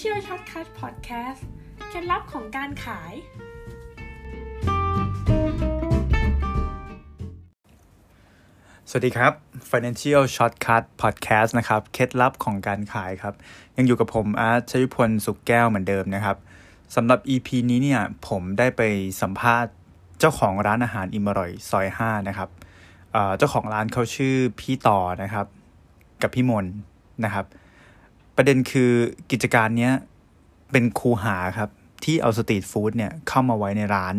Financial Shortcut Podcast เคล็ดลับของการขาย สวัสดีครับ Financial Shortcut Podcast นะครับ เคล็ดลับของการขายครับ ยังอยู่กับผมอาร์ตชยพลสุขแก้วเหมือนเดิมนะครับสำหรับ EP นี้เนี่ย ผมได้ไปสัมภาษณ์เจ้าของร้านอาหารอิมอร่อยซอย 5 นะครับเอ่อเจ้าของร้านเขาชื่อพี่ต่อนะครับ กับพี่มนนะครับ ประเด็นคือกิจการเนี้ยเป็นคูหาครับที่เอาสตรีทฟู้ดเนี่ยเข้ามาไว้ในร้าน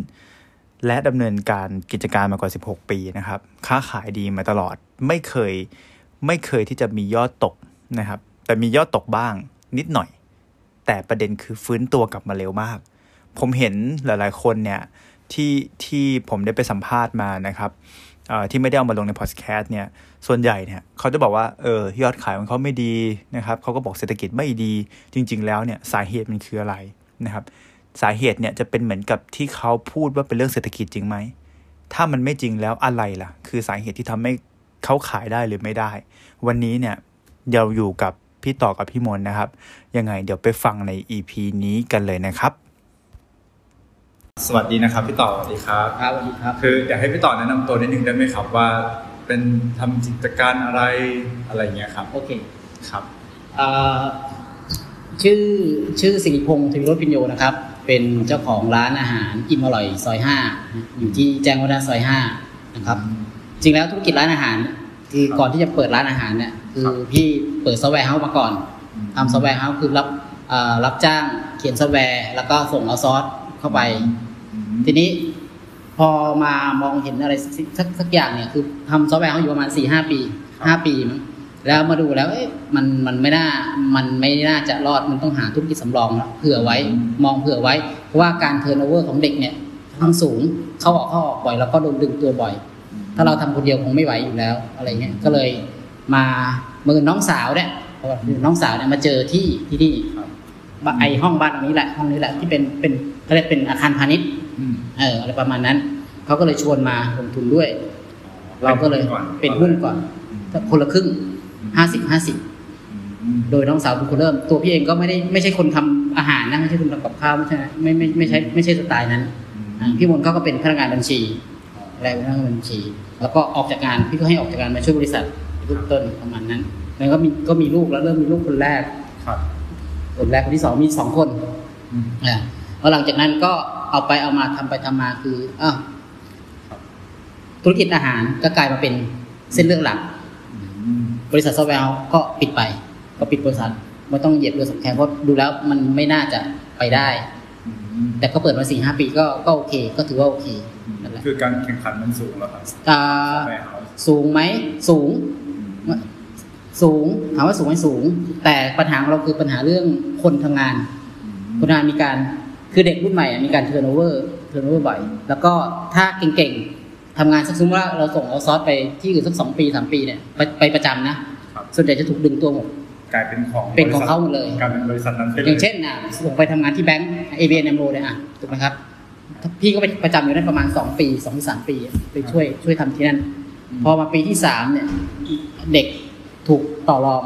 และดำเนินการกิจการมากว่า 16 ปีนะครับ ค้าขายดีมาตลอดไม่เคยไม่เคยที่จะมียอดตกนะครับ แต่มียอดตกบ้างนิดหน่อย แต่ประเด็นคือฟื้นตัวกลับมาเร็วมาก ผมเห็นหลายๆคนเนี่ยที่ที่ผมได้ไปสัมภาษณ์มานะครับ ที่ไม่ได้เอามาลงในพอดแคสต์เนี่ยส่วนใหญ่เนี่ยเขาจะบอกว่าเออยอดขายของเขาไม่ดีนะครับเขาก็บอกเศรษฐกิจไม่ดี จริง ๆ แล้วเนี่ยสาเหตุมันคืออะไรนะครับสาเหตุเนี่ยจะเป็นเหมือนกับที่เขาพูดว่าเป็นเรื่องเศรษฐกิจจริงไหมถ้ามันไม่จริงแล้วอะไรล่ะ คือสาเหตุที่ทำให้เขาขายได้หรือไม่ได้ วันนี้เนี่ยเราอยู่กับพี่ต่อกับพี่มนนะครับ ยังไงเดี๋ยวไปฟังใน EP นี้กันเลยนะครับ สวัสดีนะครับพี่ต่อสวัสดีครับครับสวัสดีครับ คืออยากให้พี่ต่อแนะนำตัวนิดนึงได้ไหมครับว่า เป็นทำกิจการอะไรอะไรเงี้ยครับโอเคครับเอ่อชื่อชื่อสิริพงศ์ทวีรสพิญโยนะครับ เป็นเจ้าของร้านอาหารอิ่มอร่อยซอยห้าอยู่ที่แจ้งวัฒนะซอยห้านะครับ จริงแล้วธุรกิจร้านอาหาร คือก่อนที่จะเปิดร้านอาหารเนี่ยคือพี่เปิด software house มาก่อนทำ software house คือรับเอ่อรับจ้างเขียนซอฟต์แวร์แล้วก็ส่งเอาซอส เข้าไป ทีนี้พอมามองเห็นอะไรสักสักสักอย่างเนี่ย คือทำซอฟต์แวร์เขาอยู่ประมาณสี่ห้าปีห้าปีมั้งแล้วมาดูแล้วเอ๊ะมันมันไม่น่ามันไม่น่าจะรอดมันต้องหาธุรกิจสำรองแล้วเผื่อไว้มองเผื่อไว้ เพราะว่าการ turnover ของเด็กเนี่ยค่อนข้างสูงเข้าออกเข้าออกบ่อย แล้วก็โดนดึงตัวบ่อย ถ้าเราทำคนเดียวคงไม่ไหวอยู่แล้วอะไรเงี้ยก็เลยมามือน้องสาวเนี่ยเพราะว่าน้องสาวเนี่ยมาเจอที่ที่นี่ครับบ้านไอห้องบ้านหลังนี้แหละห้องนี้แหละที่เป็นเป็น เขาเรียกเป็นอาคารพาณิชย์อืมเอออะไรประมาณนั้นเขาก็เลยชวนมาลงทุนด้วย เราก็เลยเป็นหุ้นก่อนคนละครึ่งห้าสิบห้าสิบอืมโดยน้องสาวเป็นคนเริ่ม ตัวพี่เองก็ไม่ได้ไม่ใช่คนทำอาหารนะไม่ใช่คนทำกับข้าวไม่ใช่ไม่ไม่ไม่ใช่ไม่ใช่สไตล์นั้นอ่าพี่มนต์เขาก็เป็นพนักงานบัญชีอะไรเป็นพนักงานบัญชี แล้วก็ออกจากงานพี่ก็ให้ออกจากงานมาช่วยบริษัทรูปต้นประมาณนั้นแล้วก็มีก็มีลูกแล้วเริ่มมีลูกคนแรกครับคนแรกคนที่สองมีสองคนอืมอ่า แล้วหลังจากนั้นก็เอาไปเอามาทำไปทำมาคืออ้าวครับธุรกิจอาหารก็กลายมาเป็นเส้นเรื่องหลักอืมบริษัทซอฟต์แวร์ก็ปิดไป ก็ปิดบริษัทไม่ต้องเหยียบเรือสำแข็งเพราะดูแล้วมันไม่น่าจะไปได้อืมแต่ก็เปิดมาสี่ห้าปีก็ก็โอเค ก็ถือว่าโอเคนั่นแหละคือการแข่งขันมันสูงแล้วครับ software house สูงไหมสูง สูงถามว่าสูงไหมสูง แต่ปัญหาของเราคือปัญหาเรื่องคนทำงาน คนทำงานมีการ คือเด็กรุ่นใหม่อะมีการ turnover turnover บ่อย แล้วก็ถ้าเก่งๆทำงานสักสมมติว่าเราส่งเอาซอสไปที่อื่นสักสองปีสามปีเนี่ยไปไปประจำนะครับส่วนใหญ่จะถูกดึงตัวหมดกลายเป็นของเป็นของเขาหมดเลยกลายเป็นบริษัทนั้นไปลอย่างเช่นอะส่งไปทำงานที่แบงก์ ABN AMRO เนี่ยอะถูกไหมครับพี่ก็ไปประจำอยู่นั่นประมาณสองปีสองถึงสามปีอะไปช่วยช่วยทำที่นั่น พอมาปีที่สามเนี่ยเด็กถูกต่อรอง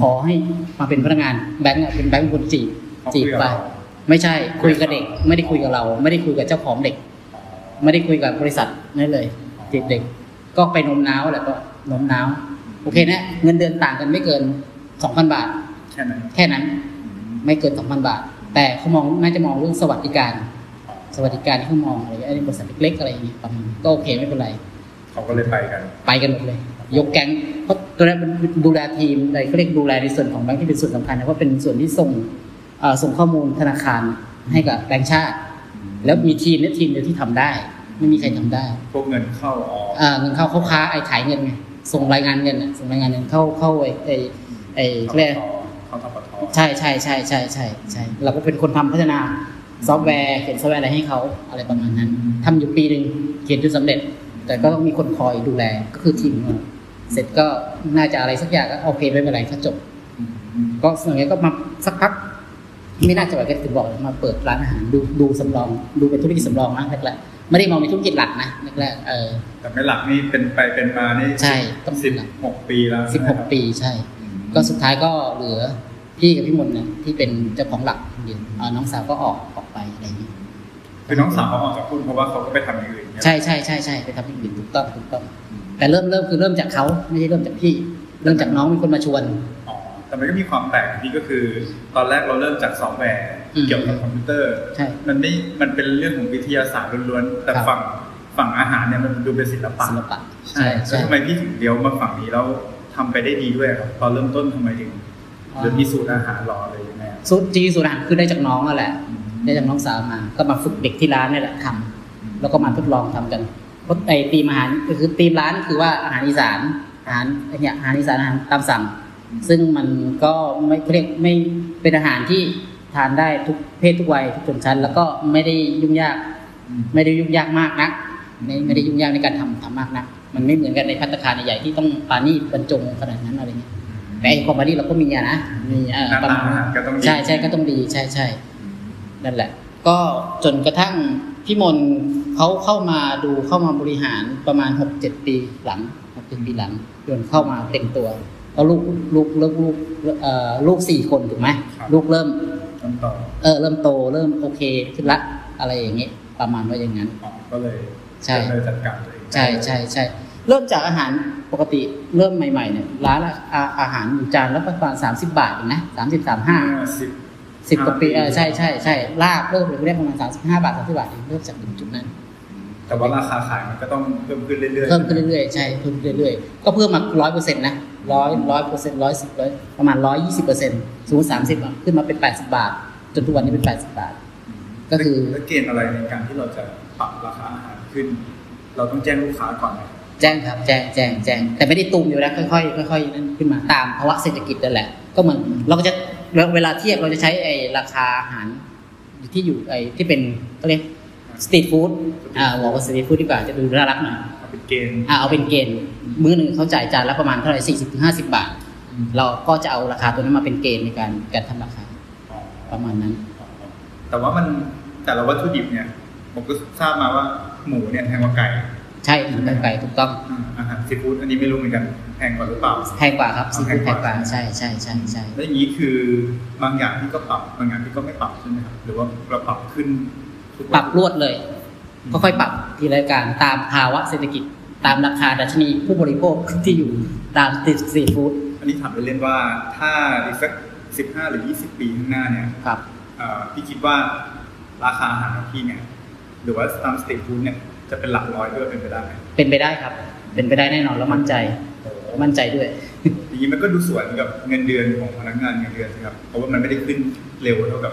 ขอให้มาเป็นพนักงานแบงก์อะเป็นแบงก์เป็นคนจีบเขาจีบคุยกับไปเรา ไม่ใช่คุยกับเด็ก ไม่ได้คุยกับเรา ไม่ได้คุยกับเจ้าของเด็ก ไม่ได้คุยกับบริษัทนั่นเลยจีบเด็กก็ไปโน้มน้าวแหละก็โน้มน้าวโอเคนะเงินเดือนต่างกันไม่เกินสองพันบาทแค่นั้นแค่นั้นอืมไม่เกินสองพันบาท แต่เขามองน่าจะมองเรื่องสวัสดิการ สวัสดิการที่เขามองอะไรไอ้บริษัทเล็กๆอะไรอย่างเงี้ยประมาณก็โอเคไม่เป็นไรเขาก็เลยไปกัน ไปกันหมดเลย ยกแก๊งเพราะตัวนั้นมันดูแลทีมอะไรเขาเรียกดูแลในส่วนของแบงค์ที่เป็นส่วนสำคัญนะเพราะเป็นส่วนที่ส่งเอ่อ ส่งข้อมูลธนาคารให้กับแบงค์ชาติ แล้วมีทีมเนี่ยทีมเดียวที่ทำได้ ไม่มีใครทำได้พวกเงินเข้าออกอ่าเงินเข้าเขาค้าไอ้ขายเงินไงส่งรายงานเงินอะส่งรายงานเงินเข้าเข้าไอ้ไอ้ไอ้เขาเรียกเข้าธปทใช่ใช่ใช่ใช่ใช่ใช่เราก็เป็นคนทำพัฒนาซอฟต์แวร์เขียนซอฟต์แวร์อะไรให้เขาอะไรประมาณนั้นทำอยู่ปีหนึ่งเขียนจนสำเร็จ แต่ก็ต้องมีคนคอยดูแลก็คือทีมของเราเสร็จก็น่าจะอะไรสักอย่างก็โอเคไม่เป็นไรก็จบอืมอืมก็ส่วนใหญ่ก็มาสักพัก ไม่น่าจะไหวก็ถึงบอกมาเปิดร้านอาหารดูดูสำรอง ดูเป็นธุรกิจสำรองนะแรกๆไม่ได้มองเป็นธุรกิจหลักนะแรกๆเออแต่ไม่หลักนี่เป็นไปเป็นมานี่ใช่ต้องสิบหกปีแล้วสิบหกปีใช่อืมก็สุดท้ายก็เหลือพี่กับพี่มนต์เนี่ยที่เป็นเจ้าของหลักคนเดียวเอ่อน้องสาวก็ออกออกไปอะไรอย่างนี้คือน้องสาวเขาออกจากหุ้นเพราะว่าเขาก็ไปทำอย่างอื่นใช่ใช่ใช่ใช่ไปทำที่อื่นถูกต้องถูกต้อง แต่เริ่มเริ่มคือเริ่มจากเขาไม่ใช่เริ่มจากพี่ เริ่มจากน้องเป็นคนมาชวนอ๋อ แต่มันก็มีความแปลกนี่ก็คือ ตอนแรกเราเริ่มจากซอฟต์แวร์อืมเกี่ยวกับคอมพิวเตอร์ใช่มันไม่มันเป็นเรื่องของวิทยาศาสตร์ล้วนๆแต่ครับฝั่งฝั่งอาหารเนี่ยมันดูเป็นศิลปะศิลปะใช่ใช่แล้วทำไมพี่ถึงเลี้ยวมาฝั่งนี้แล้วทำไปได้ดีด้วยครับตอนเริ่มต้นทำไมถึงหรือมีสูตรอาหารรอเลยยังไงอะสูตรจริงๆสูตรอาหารคือได้จากน้องนั่นแหละ ได้จากน้องสาวมา ก็มาฝึกเด็กที่ร้านนี่แหละทำแล้วก็มาทดลองทำกันเพราะไอ้ตีมอาหารก็คือตีมร้านคือว่าอาหารอีสานอาหารเนี่ยอาหารอีสานอาหารตามสั่ง ซึ่งมันก็ไม่เขาเรียกไม่เป็นอาหารที่ทานได้ทุกเพศทุกวัยทุกชนชั้น แล้วก็ไม่ได้ยุ่งยากอืมไม่ได้ยุ่งยากมากนักไม่ไม่ได้ยุ่งยากในการทำทำมากนักมันไม่เหมือนกันในพัตตาคารใหญ่ๆที่ต้องปานี่บรรจงขนาดนั้นอะไรเงี้ยแต่ไอ้คอมบานี่เราก็มีอะนะมีเอ่อหน้าประตามาณอาหารก็ต้องดีใช่ใช่ก็ต้องดีใช่ใช่นั่นแหละ ก็จนกระทั่งพี่มนต์เขาเข้ามาดูเข้ามาบริหารประมาณหกเจ็ดปีหลังหกเจ็ดปีหลังจนเข้ามาเต็มตัว แล้วลูกลูกลูกลูกเอ่อลูกสี่คนถูกไหมลูกเริ่มต้นต่อเออเริ่มโตเริ่มโอเคขึ้นละอะไรอย่างเงี้ยประมาณว่าอย่างนั้นอ๋อก็เลยใช่เลยจัดการตัวเองใช่ใช่ใช่เริ่มจากอาหารปกติเริ่มใหม่ๆเนี่ยร้านอาอาหารอยู่จานละประมาณสามสิบบาทเองนะสามสิบสามห้าเมื่อสิบสิบกว่าปีเออใช่ใช่ใช่ลาบเริ่มเลยได้ประมาณสามสิบห้าบาทสามสิบบาทเองเริ่มจากจุดนั้น แต่ว่าราคาขายมันก็ต้องเพิ่มขึ้นเรื่อยๆเพิ่มขึ้นเรื่อยๆใช่เพิ่มขึ้นเรื่อยๆก็เพิ่มมาร้อยเปอร์เซ็นต์นะ ร้อยร้อยเปอร์เซ็นต์ร้อยสิบร้อยประมาณร้อยยี่สิบเปอร์เซ็นต์สมมติสามสิบอะขึ้นมาเป็นแปดสิบบาท จนทุกวันนี้เป็นแปดสิบบาท ก็คือแล้วเกณฑ์อะไรในการที่เราจะปรับราคาอาหารขึ้น เราต้องแจ้งลูกค้าก่อนไหมแจ้งครับแจ้งแจ้งแจ้งแต่ไม่ได้ตูมอยู่แล้วค่อยๆค่อยๆนั่นขึ้นมาตามภาวะเศรษฐกิจนั่นแหละ ก็เหมือนเราก็จะเวลาเทียบเราจะใช้ไอ้ราคาอาหารที่อยู่ไอ้ที่เป็นก็เรียกสตรีทฟู้ดอ่าบอกว่าสตรีทฟู้ดดีกว่าจะดูน่ารักหน่อย เอาเป็นเกณฑ์อ่าเอาเป็นเกณฑ์มื้อหนึ่งเขาจ่ายจานละประมาณเท่าไหร่สี่สิบถึงห้าสิบบาท เราก็จะเอาราคาตัวนั้นมาเป็นเกณฑ์ในการการทำราคาอ๋อประมาณนั้น แต่ว่ามันแต่ละวัตถุดิบเนี่ย ผมก็ทราบมาว่าหมูเนี่ยแพงกว่าไก่ ใช่เหมือนกันไก่ถูกต้องอ่าอาหารซีฟู้ดอันนี้ไม่รู้เหมือนกันแพงกว่าหรือเปล่าแพงกว่าครับซีฟู้ดแพแพงงกกว่าว่าใช่ใช่ใช่ใช่แล้วอย่างนี้คือบางอย่างที่ก็ปรับบางอย่างที่ก็ไม่ปรับใช่ไหมครับหรือว่าเราปรับขึ้นทุกปรับรวดเลยก็ ค่อยปรับทีละการตามภาวะเศรษฐกิจ ตามราคาดัชนีผู้บริโภคที่อยู่ตามติดสตรีทฟู้ดอันนี้ถามเล่นๆว่าถ้าอีกสักสิบห้าหรือยี่สิบปีข้างหน้าเนี่ยครับเอ่อพี่คิดว่าราคาอาหารของพี่เนี่ยหรือว่าตามสตรีทฟู้ดเนี่ยจะเป็นหลักร้อยด้วยเป็นไปได้ไหมเป็นไปได้ครับ เป็นไปได้แน่นอนแล้วมั่นใจมั่นใจด้วยอย่างนี้มันก็ดูสวนกับเงินเดือนของพนักงานเงินเดือนสิครับเพราะว่ามันไม่ได้ขึ้นเร็วเท่ากับ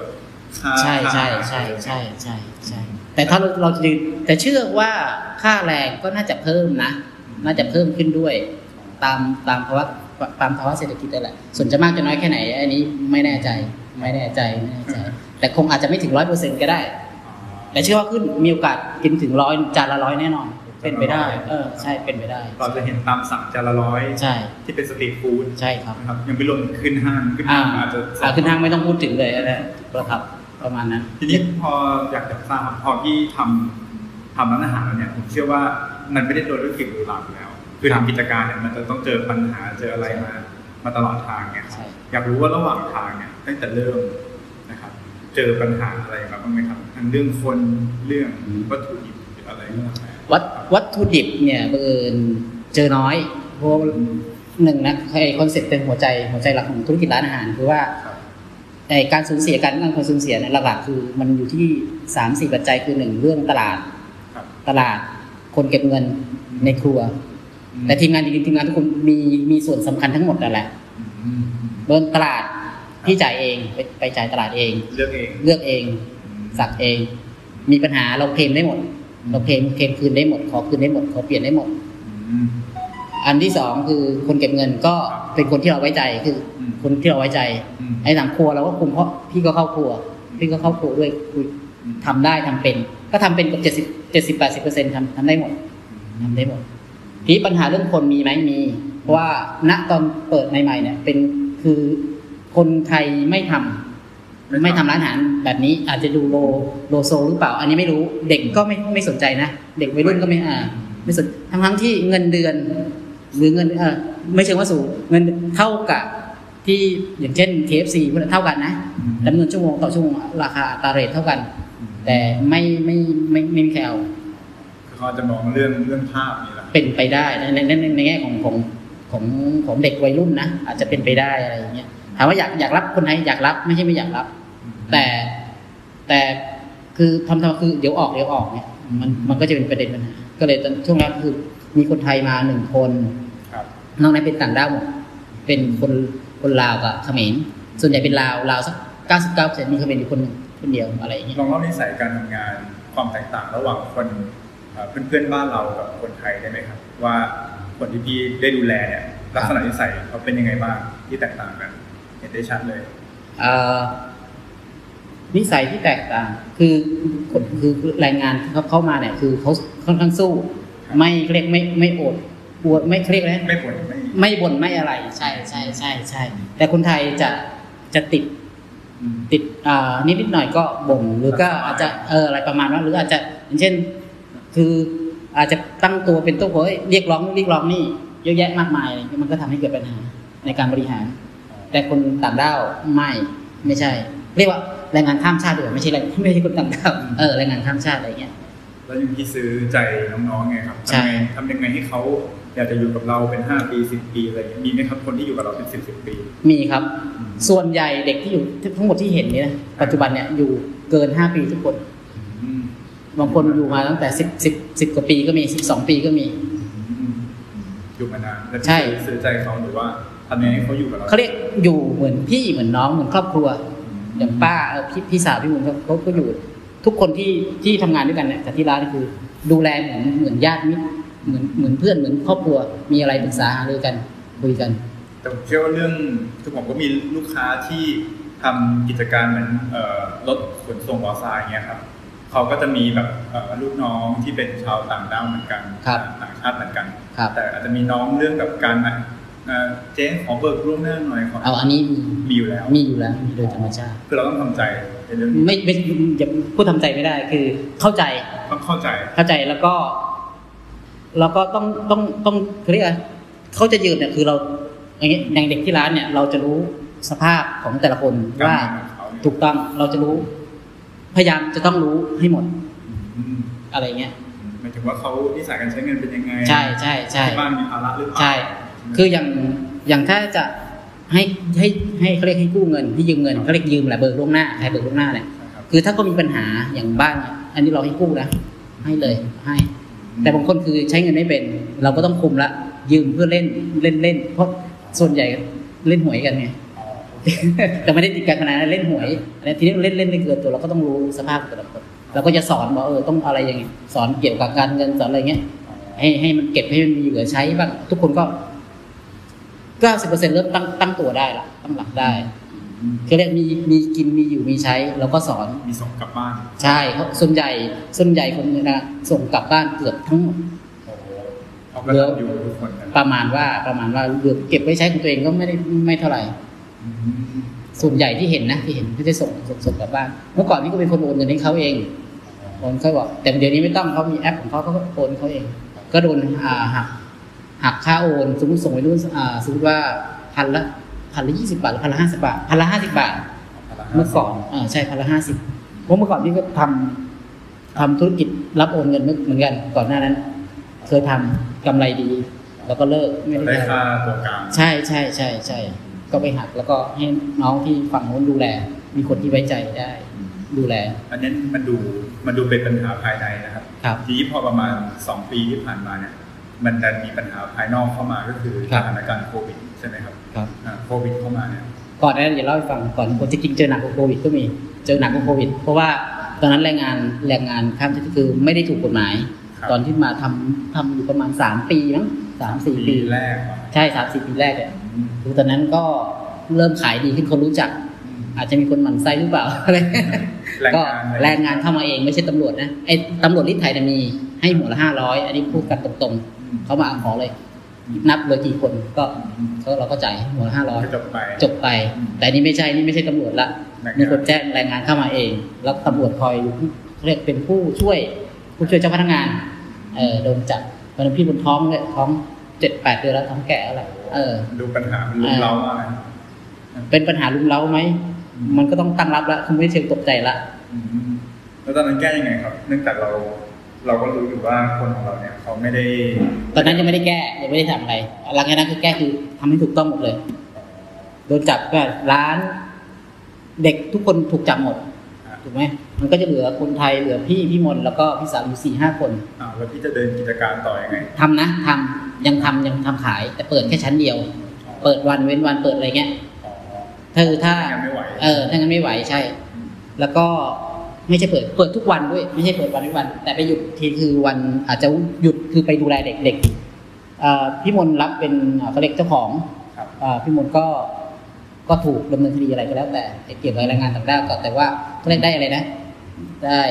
ค่าใช่ค่าใช่อาหารใช่ใช่ใช่ใช่ แต่ถ้าเราเราจะดูแต่เชื่อว่าค่าแรงก็น่าจะเพิ่มนะ น่าจะเพิ่มขึ้นด้วย ตามตามภาวะตามภาวะเศรษฐกิจนั่นแหละส่วนจะมากจะน้อยแค่ไหนอันนี้ไม่แน่ใจไม่แน่ใจไม่แน่ใจ แต่คงอาจจะไม่ถึงร้อยเปอร์เซ็นก็ได้ แต่เชื่อว่าขึ้นมีโอกาสกินถึงร้อยจานละร้อยแน่นอน เป็นไปได้ เออใช่เป็นไปได้ เราจะเห็นตามสั่งจานละร้อยใช่ที่เป็นสตรีทฟู้ดใช่ครับนะครับยังไม่รวมถึงขึ้นห้างขึ้นอ่าห้างอาจจะอ่าขึ้นห้างไม่ต้องพูดถึงเลยนะนะครับ ประมาณนั้น ทีนี้พออยากจะทราบครับพอพี่ทำทำร้านอาหารแล้วเนี่ยผมเชื่อว่ามันไม่ได้โดนด้วยกลิ่นหรูหราอยู่แล้ว คือครับทำกิจการเนี่ยมันจะต้องเจอปัญหาเจออะไรมามาตลอดทางเนี่ยใช่อยากรู้ว่าระหว่างทางเนี่ยตั้งแต่เริ่มนะครับ เจอปัญหาอะไรมาบ้างไหมครับทั้งเรื่องคนเรื่องวัตถุดิบหรืออะไรก็แล้วแต่วัตวัตถุดิบเนี่ยบังเอิญเจอน้อยเพราะว่าหนึ่งนะไอ้ concept เป็นหัวใจหัวใจหลักของธุรกิจร้านอาหารคือว่าครับไอ้ การสูญเสียการการคนสูญเสียเนี่ยหลักๆคือมันอยู่ที่สามสี่ปัจจัยคือหนึ่งเรื่องตลาดครับตลาดคนเก็บเงินในครัว แต่ทีมงานจริงๆทีมงานทุกคนมีมีส่วนสำคัญทั้งหมดนั่นแหละอืมเรื่องตลาดพี่จ่ายเองไปไปจ่ายตลาดเอง เลือกเองเลือกเอง สักเอง มีปัญหาเราเคลมได้หมด เราเคลมเคลมคืนได้หมด ขอคืนได้หมด ขอเปลี่ยนได้หมดอืม อันที่สองคือคนเก็บเงินก็เป็นคนที่เราไว้ใจคืออมคนที่เราไว้ใจอืมไอ้หลังครัวเราก็คุมเพราะพี่ก็เข้าครัว พี่ก็เข้าครัวด้วยคุยทำได้ทำเป็น ก็ทำเป็นกับเจ็ดสิบเจ็ดสิบแปดสิบเปอร์เซ็นต์ทำทำได้หมดทำได้หมดทีนี้ปัญหาเรื่องคนมีไหมมีเพราะว่าณตอนเปิดใหม่ๆเนี่ย เป็นคือคนไทยไม่ทำไม่ทำร้านอาหารแบบนี้อาจจะดูโลโลโซหรือเปล่า อันนี้ไม่รู้เด็กก็ไม่ไม่สนใจนะ เด็กวัยรุ่นก็ไม่อ่าไม่สนทั้งทั้งๆที่เงินเดือน หรือเงินเออไม่เชิงว่าสูงเงินเท่ากับที่อย่างเช่น KFC พวกนั้นเท่ากันนะอืมจำนวนชั่วโมงต่อชั่วโมงราคาอัตราเรทเท่ากัน แต่ไม่ไม่ไม่ไม่มีใครเอาคือเขาจะมองเรื่องเรื่องภาพนี่แหละเป็นไปได้ในในในในแง่ของของของของเด็กวัยรุ่นนะอาจจะเป็นไปได้อะไรอย่างเงี้ยถามว่าอยากอยากรับคนไทยอยากรับไม่ใช่ไม่อยากรับ แต่แต่คือทำทำคือเดี๋ยวออกเดี๋ยวออกเนี่ยมันมันก็จะเป็นประเด็นปัญหาก็เลยตอนช่วงแรกคือ มีคนไทยมาหนึ่งคนครับนอกนั้นเป็นต่างด้าวหมดเป็นคนคนลาวกับเขมรส่วนใหญ่เป็นลาวลาวสักเก้าสิบเก้าเปอร์เซ็นต์มีเขมรอยู่คนหนึ่งคนเดียวอะไรอย่างเงี้ยลองเล่านิสัยการทำงานความแตกต่างระหว่างคนเอ่อเพื่อนๆบ้านเรากับคนไทยได้ไหมครับว่าคนที่พี่ได้ดูแลเนี่ยลักษณะนิสัยเขาเป็นยังไงบ้างที่แตกต่างกันเห็นได้ชัดเลยเอ่อนิสัยที่แตกต่างคือคือคือแรงงานที่เขาเข้ามาเนี่ยคือเขาค่อนข้างสู้ครับ ไม่เรียกไม่ไม่อดปวดไม่เครียกเลยไม่บ่นไม่ไม่บ่นไม่อะไร ใช่ใช่ใช่ใช่แต่คนไทยจะจะติดอืมติดอ่านิดนิดหน่อยก็บ่นหรือก็อาจจะเอออะไรประมาณว่าหรืออาจจะอย่างเช่น คืออาจจะตั้งตัวเป็นตัวโอยเรียกร้องเรียกร้องนี่เยอะแยะมากมายอะไรอย่างเงี้ยมันก็ทำให้เกิดปัญหาในการบริหาร แต่คนต่างด้าวไม่ไม่ใช่ เรียกว่าแรงงานข้ามชาติดีกว่าไม่ใช่แรงไม่ใช่คนต่างด้าวเออแรงงานข้ามชาติอะไรเงี้ย แล้วยังพี่ซื้อใจน้องๆไงครับใช่ทำยังไงทำยังไงให้เขาอยากจะอยู่กับเราเป็นห้าปีสิบปีอะไรอย่างเงี้ยมีไหมครับคนที่อยู่กับเราเป็นสิบสิบปี มีครับ ส่วนใหญ่เด็กที่อยู่ทั้งหมดที่เห็นเนี่ยนะปัจจุบันเนี่ยอยู่เกินห้าปีทุกคนอืมบางคนอยู่มาตั้งแต่สิบสิบสิบกว่าปีก็มีสิบสองปีก็มีอืมอยู่มานานแล้วพี่ใช่ซื้อใจเขาหรือว่าทำยังไงให้เขาอยู่กับเราเขาเรียกอยู่เหมือนพี่เหมือนน้องเหมือนครอบครัวอย่างป้าเอ่อพี่พี่สาวพี่บุญเขาเขาก็อยู่ ทุกคนที่ที่ทำงานด้วยกันเนี่ยกับที่ร้านนี่คือ ดูแลเหมือนเหมือนญาติมิตรเหมือนเหมือนเพื่อนเหมือนครอบครัวมีอะไรปรึกษาหารือกันคุยกันแต่ผมเชื่อว่าเรื่องคือผมก็มีลูกค้าที่ทำกิจการเหมือนเอ่อรถขนส่งบอสายเงี้ยครับเขาก็จะมีแบบเอ่อลูกน้องที่เป็นชาวต่างด้าวเหมือนกันครับต่างชาติเหมือนกันครับแต่อาจจะมีน้องเรื่องกับการอะเอ่อเจ๊ขอเบิกล่วงหน้าหน่อยขอเอาอันนี้มีมีอยู่แล้วมีอยู่แล้วมีโดยธรรมชาติคือเราต้องทำใจในเรื่องนี้ ไม่ไม่อย่าพูดทำใจไม่ได้คือเข้าใจต้องเข้าใจเข้าใจแล้วก็ แล้วก็ต้องต้องต้องเขาเรียกอะไรเขาจะยืนเนี่ยคือเราอย่างเงี้ยอย่างเด็กที่ร้านเนี่ย เราจะรู้สภาพของแต่ละคนการว่างานของเขาเนี่ยถูกต้องเราจะรู้ พยายามจะต้องรู้ให้หมดอืมอะไรเงี้ยหมายถึงว่าเขานิสัยการใช้เงินเป็นยังไง ใช่ใช่ใช่ที่บ้านมีภาระหรือเปล่าใช่ คืออย่างอย่างถ้าจะ ให้ให้ให้เขาเรียกให้กู้เงินให้ยืมเงินเขาเรียกยืมแหละเบิกล่วงหน้าใครเบิกล่วงหน้าเนี่ยคือถ้าก็มีปัญหาอย่างบ้าน อันนี้เราให้กู้นะให้เลยให้ แต่บางคนคือใช้เงินไม่เป็น เราก็ต้องคุมละ ยืมเพื่อเล่นเล่นเล่นเพราะส่วนใหญ่เล่นหวยกันไงแต่ไม่ได้ติดการพนันนเล่นหวยอันนี้ทีนี้เล่นเล่นไม่เกินตัวเราก็ต้องรู้สภาพของต่ละคนเราก็จะสอนว่าเออต้องอะไรอย่างเงี้ยสอนเกี่ยวกับการเงินสอนอะไรเงี้ยให้ให้มันเก็บให้มันมีเหลือใช้บ้างทุกคนก็ เก้าสิบเปอร์เซ็นต์เริ่มตั้งตั้งตัวได้ละตั้งหลักได้คือเรียกมีมีกินมีอยู่มีใช้เราก็สอนมีส่งกลับบ้าน ใช่เพราะส่วนใหญ่ส่วนใหญ่คนนะส่งกลับบ้านเกือบทั้งหมดโอ้โหเขาก็ทำอยู่ทุกคนนะประมาณว่าประมาณว่าเหลือเก็บไว้ใช้ของตัวเองก็ไม่ได้ไม่เท่าไหร่อืมส่วนใหญ่ที่เห็นนะที่เห็นที่จะส่งส่งส่งกลับบ้าน เมื่อก่อนนี่ก็เป็นคนโอนเงินให้เขาเองโอนเขาบอกแต่เดี๋ยวนี้ไม่ต้องเขามีแอปของเขาเขาก็โอนเขาเอง ก็โดนอ่าหัก หักค่าโอนสมมติส่งไปรุ่นอ่าสมมติว่าพันละพันละยี่สิบาทหรือพันละห้าสิบาทพันละห้าสิบาท เมื่อก่อนอ่าใช่พันละห้าสิบเพราะเมื่อก่อนพี่ก็ทำทำธุรกิจรับโอนเงินเหมือนกัน ก่อนหน้านั้น เคยทำกำไรดี แล้วก็เลิกไม่ได้ได้ทำค่าตัวกลางใช่ใช่ใช่ใช่ก็ไปหักแล้วก็ให้น้องที่ฝั่งโน้นดูแล มีคนที่ไว้ใจได้ ดูแล อันนี้มันดูมันดูเป็นปัญหาภายในนะครับครับ ทีนี้พอประมาณสองปีที่ผ่านมาเนี่ย มันดันมีปัญหาภายนอกเข้ามาก็คือครัสบถานการณ์โควิดใช่ไหมครับครับอ่าโควิดเข้ามาเนี่ยก่อนหนานั้นเดี๋ยวเล่าให้ฟังก่อนคนที่จริงเจอหนักกว่าโควิดก็มีเจอหนักกว่าโควิด เพราะว่าตอนนั้นแรงงานแรงงานข้ามชาติคือไม่ได้ถูกกฎหมายครับตอนที่มาทำทำอยู่ประมาณสามปีมั้งสามสี่ปีแรกอะใช่สามสี่ปีแรกเนี่ยอืมคือตอนนั้นก็เริ่มขายดีขึ้นคนรู้จัก อาจจะมีคนหมั่นไส้หรือเปล่าอะไรแรงก็งานแรงงานเข้ามาเองไม่ใช่ตำรวจนะไอ้ตำรวจที่ไทยเนี่ยมีให้หัวละห้าร้อยอันนี้พูดกันตรงๆ เขามาขอเลย นับเลยกี่คนก็ก็เราก็จ่ายหัวละห้าร้อยก็จบไป จบไป แต่นี่ไม่ใช่นี่ไม่ใช่ตำรวจละแรงงานมีคนแจ้งแรงงานเข้ามาเอง แล้วตำรวจคอยเรียกเป็นผู้ช่วย ผู้ช่วยเจ้าพนักงานเออโดนจับตอนนั้นพี่บนท้องเนี่ยท้องเจ็ดแปดเดือนแล้วท้องแก่แล้วแหละเออ ดูปัญหามันลุมเล้ามานะเป็นปัญหาลุมเล้าไหมมันก็ต้องตั้งรับแล้วคือไม่เชิงตกใจละอืมแล้วตอนนั้นแก้ยังไงครับ เนื่องจากเรา เราก็รู้อยู่ว่าคนของเราเนี่ยเขาไม่ได้ ตอนนั้นยังไม่ได้แก้ยังไม่ได้ทำอะไรหลังจากนั้นคือแก้คือทำให้ถูกต้องหมดเลย โดนจับก็ร้าน เด็กทุกคนถูกจับหมดถูกไหมมันก็จะเหลือคนไทยเหลือพี่พี่มนต์แล้วก็พี่สาวอยู่สี่ห้าคนอ่าแล้วพี่จะเดินกิจการต่อยังไงทำนะทำยังทำยังทำขาย แต่เปิดแค่ชั้นเดียว เปิดวันเว้นวันเปิดอะไรเงี้ยอ๋อถ้าถ้ายังไม่ไหวเออถ้างั้นไม่ไหวใช่ แล้วก็ ไม่ใช่เปิดเปิดทุกวันด้วย ไม่ใช่เปิดวันทุกวัน แต่ไปหยุดทีคือวันอาจจะหยุดคือไปดูแลเด็กเด็กเอ่อพี่มนต์รับเป็นเอ่อเขาเรียกเจ้าของครับเอ่อพี่มนต์ก็ก็ถูกดำเนินคดีอะไรก็แล้ว แต่เกี่ยวกับแรงงานต่างด้าวก็แต่ว่าเขาเรียกได้อะไรนะ ได้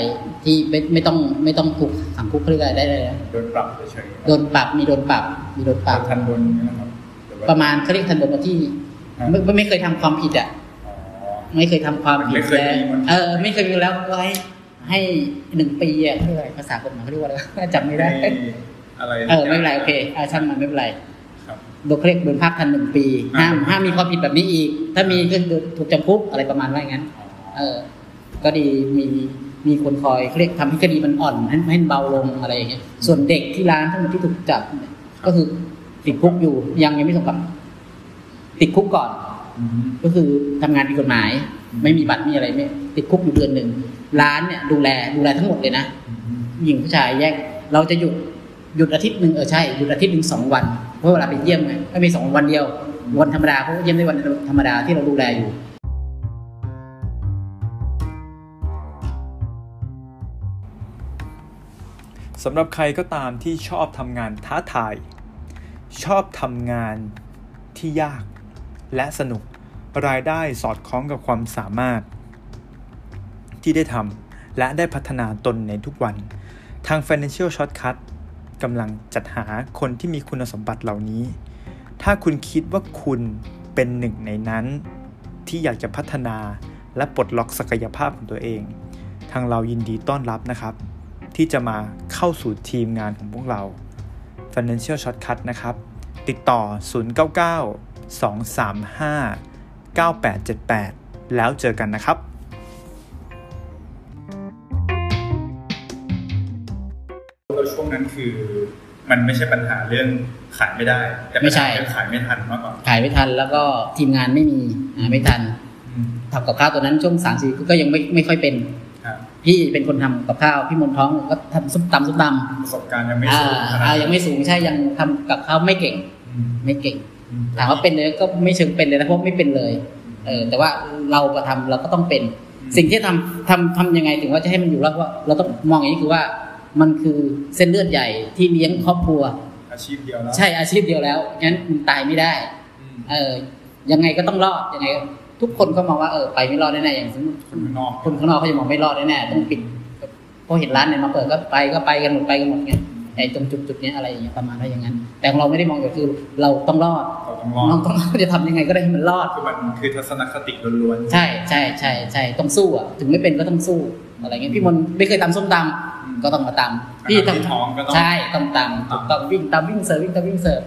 ที่ไม่ไม่ต้องไม่ต้องถูกขังคุกเขาเรียกอะไรได้อะไรนะโดนปรับเฉยๆโดนปรับมีโดนปรับ มีโดนปรับทันโดนนี่นะครับหอว่ประมาณเขาเรียกทันบนว่าที่ครับไม่ไม่ไม่เคยทำความผิดอะอ๋อ ไม่เคยทำความผิดไม่เคยแล้วมีมันเออ ไม่เคยมีแล้วก็ให้ให้หนึ่งปีอะเขาเรียกอะไรภาษากฎหมายเขาเรียกว่าอะไรวะจำไม่ได้ให้อะไรเออไม่เป็นไรโอเคอ่าช่างมันไม่เป็นไรครับโดนเขาเรียกโดนภาคทันหนึ่งปีอ่าห้ามห้ามมีความผิดแบบนี้อีก ถ้ามีก็คือถูกจำคุกอะไรประมาณว่าอย่างนั้น เออ ก็ดีมีมีคนคอยเขาเรียกทำให้คดีมันอ่อนให้ให้เบาลงอะไรอย่างเงี้ยส่วนเด็กที่ร้านทั้งหมดที่ถูกจับเนี่ยก็คือติดคุกอยู่ยังยังไม่ส่งกลับ ติดคุกก่อนอืม ก็คือทำงานผิดกฎหมาย ไม่มีบัตรมีอะไรไม่ติดคุกอยู่เดือนหนึ่งร้านเนี่ยดูแลดูแลทั้งหมดเลยนะอืมหญิงผู้ชายแยก เราจะหยุดหยุดอาทิตย์หนึ่งเออใช่หยุดอาทิตย์หนึ่งสองวันเพราะเวลาไปเยี่ยมไงไม่มีสองวันเดียว วันธรรมดาเขาก็เยี่ยมได้วันธรรมดาที่เราดูแลอยู่สำหรับใครก็ตามที่ชอบทำงานท้าทาย ชอบทำงานที่ยาก และสนุก รายได้สอดคล้องกับความสามารถ ที่ได้ทำและได้พัฒนาตนในทุกวัน ทาง Financial Shortcut กำลังจัดหาคนที่มีคุณสมบัติเหล่านี้ ถ้าคุณคิดว่าคุณเป็นหนึ่งในนั้น ที่อยากจะพัฒนาและปลดล็อกศักยภาพของตัวเอง ทางเรายินดีต้อนรับนะครับ ที่จะมาเข้าสู่ทีมงานของพวกเรา Financial Shortcut นะครับ ติดต่อ 099 235 9878 แล้วเจอกันนะครับแล้วช่วงนั้นคือมันไม่ใช่ปัญหาเรื่องขายไม่ได้ แต่ปัญหาเรื่องขายไม่ทันมากกว่าขายไม่ทันแล้วก็ทีมงานไม่มีหาไม่ทันทำกับข้าวตัวนั้นช่วงสามสี่ก็ยังไม่ไม่ค่อยเป็นครับพี่เป็นคนทำกับข้าวพี่มนท้องก็ทำซุปตำซุปตำประสบการณ์ยังไม่อ่าสูงขนาดอ่านั้นยังไม่สูงใช่ยังทำกับข้าวไม่เก่งอืมไม่เก่งอืม ถามว่าเป็นเลยก็ไม่เชิงเป็นเลยนะเพราะไม่เป็นเลย เออ แต่ว่าเราก็ทำเราก็ต้องเป็น สิ่งที่ทำทำทำยังไงถึงว่าจะให้มันอยู่รอดว่า เราต้องมองอย่างนี้คือว่า มันคือเส้นเลือดใหญ่ที่เลี้ยงครอบครัว อาชีพเดียวแล้วใช่อาชีพเดียวแล้วงั้นมึงตายไม่ได้อืมเออ ยังไงก็ต้องรอดยังไงทุกคนก็มองว่าเออไปไม่รอดแน่ๆอย่างสมมติคนข้างนอกคนข้างนอกเขาจะมองไม่รอดแน่ๆต้องปิดเพราะเห็นร้านเนี่ยมาเปิดก็ไปก็ไปกันหมดไปกันหมดไง ไอ้ตรงจุดจุดๆเนี้ยอะไรอย่างเงี้ยประมาณว่าอย่างนั้น แต่ของเราไม่ได้มองอย่างคือเราต้องรอดเราต้องรอเราดต้องจะทำยังไงก็ได้ให้มันรอดคือมันคือทัศนคติล้วนใช่ใช่ใช่ใช่ต้องสู้อะถึงไม่เป็นก็ต้องสู้อะไรเงี้ยพี่มนต์ไม่เคยตำส้มตำก็ต้องมาตำพี่พี่ที่ทำท้องก็ต้องใช่ต้องตำถูกต้องวิ่งตำวิ่งเสิร์ฟวิ่งตำวิ่งเสิร์ฟ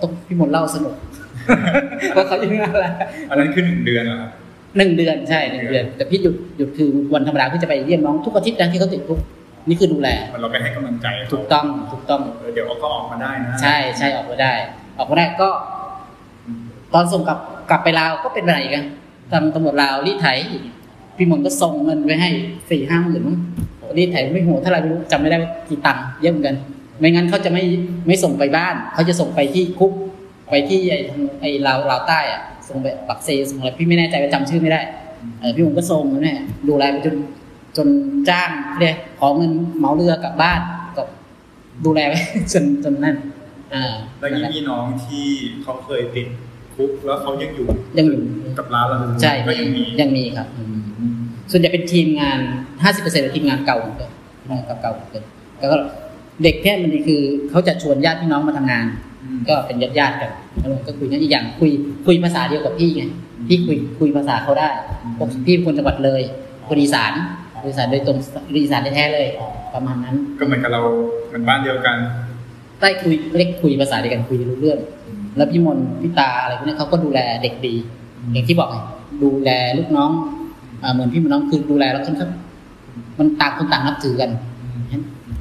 ต้องพี่มนต์เล่าสนุกว่าเขายังไงอะไรๆอันนั้นคือหนึ่งเดือนเหรอครับหนึ่งเดือนใช่หนึ่งเดือน แต่พี่หยุดหยุดคือวันธรรมดาพี่จะไปเยี่ยมน้องทุกอาทิตย์นะที่เขาติดคุก นี่คือดูแลมันเราไปให้กำลังใจเขาถูกต้องถูกต้องเออเดี๋ยวเขาก็ออกมาได้นะ ใช่ใช่ออกมาได้ ออกมาได้ก็ ตอนส่งกลับกลับไปลาวก็เป็นอะไรอีกันทางตำรวจลาวรีดไถอีกพี่มนต์ก็ส่งเงินไปให้สี่ห้าหมื่นมั้งรีดไถไม่หัวเท่าไหร่ไม่รู้จำไม่ได้ว่ากี่ตังค์เยอะเหมือนกัน ไม่งั้นเขาจะไม่ไม่ส่งไปบ้าน เขาจะส่งไปที่คุกไปที่ไอ้ทางไอ้ลาวลาวใต้อะส่งไปปักเซส่งอะไรพี่ไม่แน่ใจว่าจำชื่อไม่ได้เออพี่มนต์ก็ส่งเนี่ยดูแลไปจน จนจ้างเรียกขอเงินเหมาเรือกลับบ้านก็ดูแลไปจนจนนั่นอ่าแล้วยิ่งมีน้องที่เขาเคยติดคุกแล้วเขายังอยู่ยังอยู่กับร้านเราใช่ก็ยังมียังมีครับอืมส่วนใหญ่เป็นทีมงาน50%เป็นทีมงานเก่าหมดเลยกับเก่าหมดเลยแล้วก็เด็กแค่มันนี่คือเขาจะชวนญาติพี่น้องมาทำงานอืมก็เป็นญาติญาติๆกันแล้วก็คุยกันอีกอย่างคุยคุยภาษาเดียวกับพี่ไงพี่คุยคุยภาษาเขาได้พวกพี่เป็นคนจังหวัดเลยคนอีสาน คนอีสานโดยตรงอีสานแท้ๆเลย ประมาณนั้น ก็เหมือนกับเราเหมือนบ้านเดียวกันได้คุยเรียกคุยภาษาเดียวกันคุยรู้เรื่อง แล้วพี่มนต์พี่ตาอะไรพวกนี้เขาก็ดูแลเด็กดี อย่างที่บอกไงดูแลลูกน้องอ่าเหมือนพี่เหมือนน้องคือดูแลแล้วคนก็มันต่างคนต่างนับถือกัน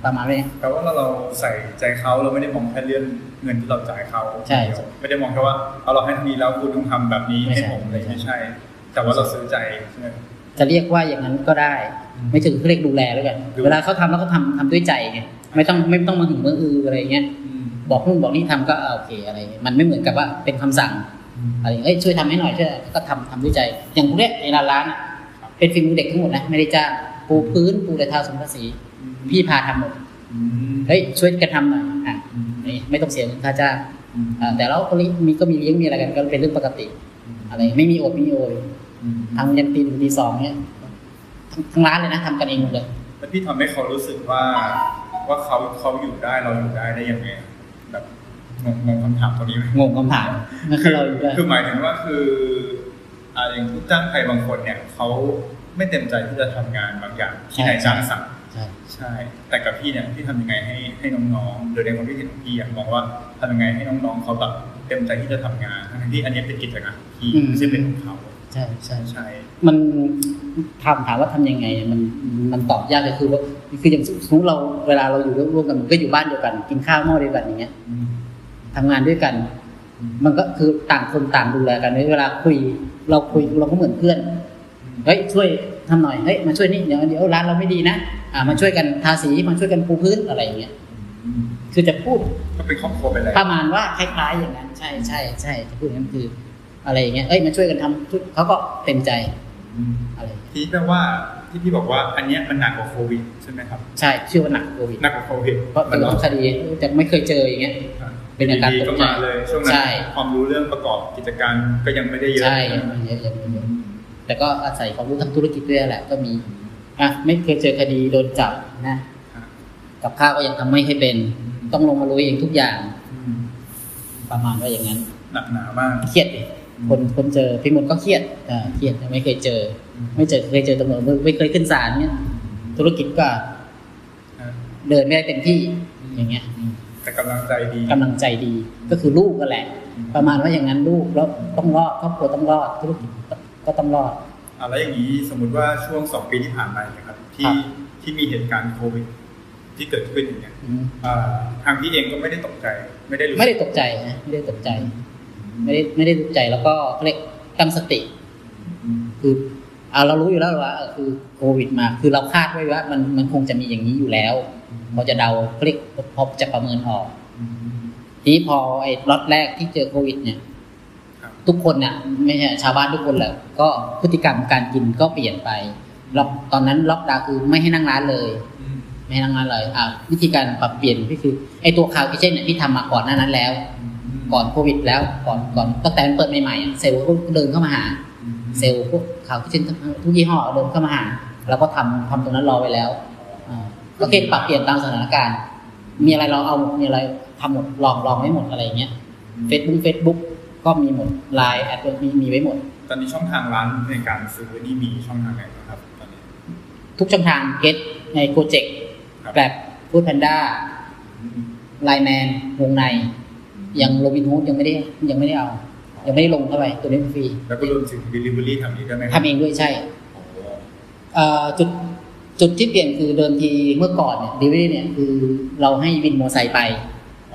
ประมาณนี้แปลว่าเราเราใส่ใจเขาเราไม่ได้มองแค่เรื่องเงินที่เราจ่ายเขาใช่ไม่ได้มองแค่ว่าเอาเราให้เท่านี้แล้วคุณต้องทำแบบนี้ไม่ให้ใช่ผมอะไรไม่ใช่ แต่ว่าเราซื้อใจใช่ไหมจะเรียกว่าอย่างนั้นก็ได้อืม ไม่ถึงเรียกดูแลแล้วกันดูเวลาเขาทำแล้วเขาทำทำด้วยใจไงไม่ต้องไม่ต้องมาถึงมืออืออะไรเงี้ยอืมบอกนู่นบอกนี่ทำก็อ่าโอเคอะไรเงี้ยมันไม่เหมือนกับว่าเป็นคำสั่งอะไรเอ้ยช่วยทำให้หน่อยช่วยก็ทำทำด้วยใจ อย่างพวกเนี้ยในร้านร้านอะเป็นฝีมือเด็กทั้งหมดนะไม่ได้จ้างปูพื้นปูแต่ทาสมภาษีพี่พาทำหมดอืมเฮ้ยช่วยกันทำหน่อยอะนี่ไม่ต้องเสียเงินค่าจ้างอ่าแต่เราก็มีก็มีเลี้ยงมีอะไรกันก็เป็นเรื่องปกติ อะไร ไม่มีอดไม่มีโอยอืมทำยันตีหนึ่งตีสองเนี่ย ทั้งทั้งร้านเลยนะทำกันเองหมดเลยแล้วพี่ทำให้เขารู้สึกว่าว่าเขาเขาอยู่ได้เราอยู่ได้ได้ยังไงแบบงงงงคำถามตรงนี้ไหมงงคำถามนั่นคือเราอยู่ด้วยคือหมายถึงว่าคืออ่าอย่างผู้จ้างใครบางคนเนี่ยเขาไม่เต็มใจที่จะทำงานบางอย่างที่นายจ้างสั่งใช่ใช่แต่กับพี่เนี่ยพี่ทำยังไงให้ให้น้องๆโดยในความคิดเห็นของพี่อะมองว่าทำยังไงให้น้องๆเขาแบบเต็มใจที่จะทำงานทั้งที่อันเนี้ยเป็นกิจกรรมของพี่ไม่ใช่เป็นของเขาใช่ใช่ใช่ มัน ถามถามว่าทำยังไง มันมันตอบยากเลยคือว่าคืออย่างสมมติเราเวลาเราอยู่ร่วมกันมันก็อยู่บ้านเดียวกัน กินข้าวหม้อเดียวกันอย่างเงี้ยอืมทำงานด้วยกัน มันก็คือต่างคนต่างดูแลกันเวลาคุย เราคุยเราก็เหมือนเพื่อนเฮ้ยช่วยทำหน่อยเฮ้ยมาช่วยนี่เดี๋ยวเดี๋ยวร้านเราไม่ดีนะอ่ามาช่วยกันทาสีมาช่วยกันปูพื้นอะไรอย่างเงี้ยอืมคือจะพูดก็เป็นครอบครัวไปแล้วประมาณว่าคล้าย ๆ อย่างนั้น ใช่ใช่ใช่จะพูดอย่างนั้นคือ อะไรอย่างเงี้ยเอ้ยมาช่วยกันทำชุดเขาก็เต็มใจ อืมอะไรอย่างเงี้ยทีนี้แปลว่าที่พี่บอกว่าอันเนี้ยมันหนักกว่าโควิดใช่ไหมครับ ใช่ชื่อว่าหนักโควิดหนักกว่าโควิดเพราะเป็นเรื่องคดีแต่ไม่เคยเจออย่างเงี้ยเป็นอาการดีๆตก็กใจมาเลยช่วงนั้ใช่นความรู้เรื่องประกอบกิจการก็ยังไม่ได้เยอะใช่ยังไม่เยอะยังไม่เยอะแต่ก็อาศัยความรู้ทางธุรกิจด้วยแหละก็มีอะไม่เคยเจอคดีโดนจับนะครับกับข้าวก็ยังทำไม่ให้เป็น ต้องลงมาลุยเองทุกอย่างอืมประมาณว่าอย่างนั้น หนักหนามากเครียดดิ คนคนเจอพี่มดก็เครียดอ่าเครียดไม่เคยเจอ ไม่เจอเคยเจอตำรวจไม่ไม่เคยขึ้นศาลเงี้ยธุรกิจก็อ่าเดินไม่ได้เต็มที่อย่างเงี้ยแต่กำลังใจดีกำลังใจดี ก็คือลูกก็แหละ ประมาณว่าอย่างนั้นลูกแล้วต้องรอดครอบครัวต้องรอดธุรกิจก็ต้องรอดอะแล้วอย่างนี้สมมุติว่าช่วงสองปีที่ผ่านมาเนี่ยครับ ที่ครับที่มีเหตุการณ์โควิดที่เกิดขึ้นอย่างเงี้ยอืมอ่าทางพี่เองก็ไม่ได้ตกใจ ไม่ได้รู้สึกไม่ได้ตกใจนะไม่ได้ตกใจ ไม่ได้ไม่ได้ตกใจแล้วก็เขาเรียกตั้งสติอืมคืออ่าเรารู้อยู่แล้วว่าเออคือโควิดมา คือเราคาดไว้ว่า มันมันคงจะมีอย่างนี้อยู่แล้วพอจะเดาเขาเรียกพอจะประเมินออกอืมทีนี้พอไอ้ล็อตแรกที่เจอโควิด เนี่ยครับทุกคนเนี่ยไม่ใช่ชาวบ้านทุกคนแหละก็พฤติกรรมการกินก็เปลี่ยนไปล็อกตอนนั้นล็อกดาวน์คือไม่ให้นั่งร้านเลยอืมไม่ให้นั่งร้านเลยอ่าวิธีการปรับเปลี่ยนก็คือไอ้ตัว cloud kitchen เนี่ยที่ทำมาก่อนหน้านั้นแล้ว ก่อนโควิดแล้วก่อนก่อนตั้งแต่มันเปิดใหม่ๆอะเซลล์ก็เดินเข้ามาหาอืมเซลล์พวก cloud kitchen ทุกยี่ห้อเดินเข้ามาหาเราก็ทำทำตรงนั้นรอไว้แล้วอ่าก็เกณฑ์ปรับเปลี่ยนตามสถานการณ์ มีอะไรเราเอามีอะไรทำหมดลองลองไว้หมดอะไรอย่างเงี้ยเฟซบุ๊กเฟซบุ๊กก็มีหมดไลน์แอดมีมีไว้หมด ตอนนี้ช่องทางร้านในการซื้อนี่มีช่องทางไหนบ้างครับตอนนี้ทุกช่องทางเก็ตในโปรเจกต์ครับแบบฟู้ดแพนด้าอืมไลน์แมนวงใน ยังโรบินฮูดยังไม่ได้ยังไม่ได้เอา ยังไม่ได้ลงเข้าไปตัวนี้ฟรี แล้วก็รวมถึง delivery ทำนี้ด้วยไหมครับทำเองด้วยใช่โอ้โหเอ่อจุดจุดที่เปลี่ยนคือเดิมทีเมื่อก่อนเนี่ยดีวีเนี่ยคือเราให้วินมอเตอร์ไซค์ไป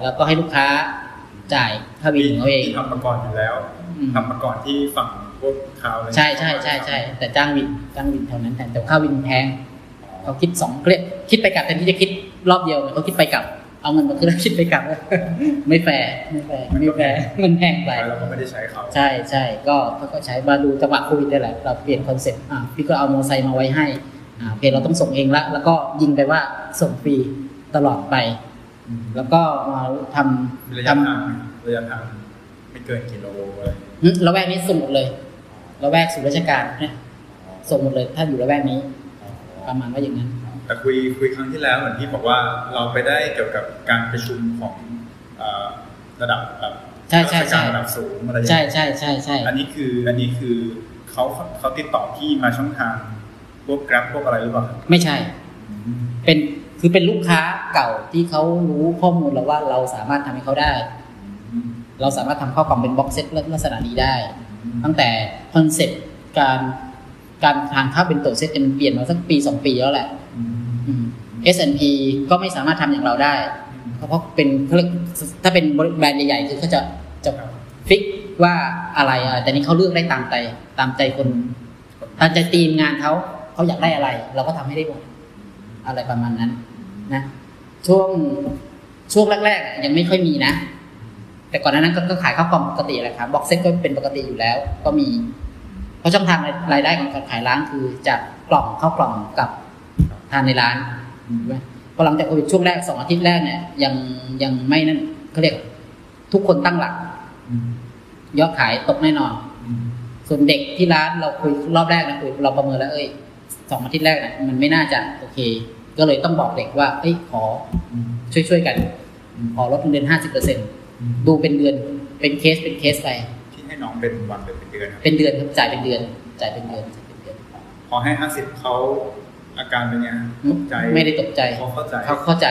แล้วก็ให้ลูกค้าจ่ายค่าวินของเขาเองที่ทำมาก่อนอยู่แล้วอืมทำมาก่อนที่ฝั่งพวกคาวอะไรใช่ใช่ใช่ใช่แต่จ้างวินจ้างวินแถวนั้นแทนแต่ค่าวินแพงเขาคิดสองเรียกคิดไปกลับแทนที่จะคิดรอบเดียวเนี่ยเขาคิดไปกลับ เอาเงินมาคือคิดไปกลับ ไม่แฟร์ไม่แฟร์ไม่แฟร์เงินแพงไปไปเราก็ไม่ได้ใช้เขาใช่ใช่ก็เขาก็ใช้มาดูจังหวะโควิดได้แหละเราเปลี่ยน concept อะพี่ก็เอามอเตอร์ไซค์มาไว้ให้อ่าเพจเราต้องส่งเองละแล้วก็ยิงไปว่าส่งฟรีตลอดไปอืมแล้วก็มาทำระทยะทางระยะทางไม่เกินกิโลอะไรำหึละแวกนี้ส่งหมดเลยละแวกศูนย์ราชการเนี่ยส่งหมดเลยถ้าอยู่ละแวกนี้ ประมาณว่าอย่างนั้น แต่คุยคุยครั้งที่แล้วเหมือนที่บอกว่าเราไปได้เกี่ยวกับการประชุมของเอ่อระดับแบบใช่ใช่ใช่ราชการระดับสูงอะไรอย่างใช่เงี้ยใช่ใช่ใช่อันนี้คืออันนี้คือเขาเขาติดต่อพี่มาช่องทางพวก Grab พวกอะไรหรือเปล่าครับไม่ใช่ เป็นคือเป็นลูกค้าเก่าที่เขารู้ข้อมูลแล้วว่าเราสามารถทำให้เขาได้ เราสามารถทำข้าวกล่องเป็น box set ลักษณะนี้ได้อืมตั้งแต่ concept การ การทานข้าวเป็นโต๊ะเซตมันเปลี่ยนมาสักปีสองปีแล้วแหละอืม S&P ก็ไม่สามารถทำอย่างเราได้ เพราะเป็นเขาเรียกถ้าเป็นแบรนด์ใหญ่ๆคือเขาจะจะฟิกว่าอะไรอะแต่นี้เขาเลือกได้ตามใจตามใจคนตามใจทีมงานเขาเขาอยากได้อะไร เราก็ทำให้ได้หมดอะไรประมาณนั้นนะช่วงช่วงแรกๆอะยังไม่ค่อยมีนะ แต่ก่อนหนานั้นก็ก็ขายข้าวกล่องปกติแหละครับบ็อกเซ็ตก็เป็นปกติอยู่แล้ว ก็มี เพราะช่องทางรายได้ของการขายร้านคือจากกล่องเข้ากล่องกับทานในร้านใช่ไหมพอหลังจากโควิดช่วงแรกสองอาทิตย์แรกเนี่ยยังยังไม่นั่นเขาเรียก ทุกคนตั้งหลักยอดขายตกแน่นอน ส่วนเด็กที่ร้านเราคุยรอบแรกนะคุยเราประเมินแล้ว เอ้ยสองอาทิตย์แรกเนี่ยมันไม่น่าจะโอเค ก็เลยต้องบอกเด็กว่า เอ้ยขอช่วยช่วยๆกัน ขอลดเงินเดือนห้าสิบเปอร์เซ็นดูเป็นเดือนเป็นเคสเป็นเคสไปที่ให้น้องเป็นวันเป็นเดือนครับเป็นเดือนครับจ่ายเป็นเดือน จ่ายเป็นเดือนจ่ายเป็นเดือนพอให้ห้าสิบเขาอาการเป็นไงตกใจไม่ได้ตกใจเขาเข้าใจเขาเข้าใจ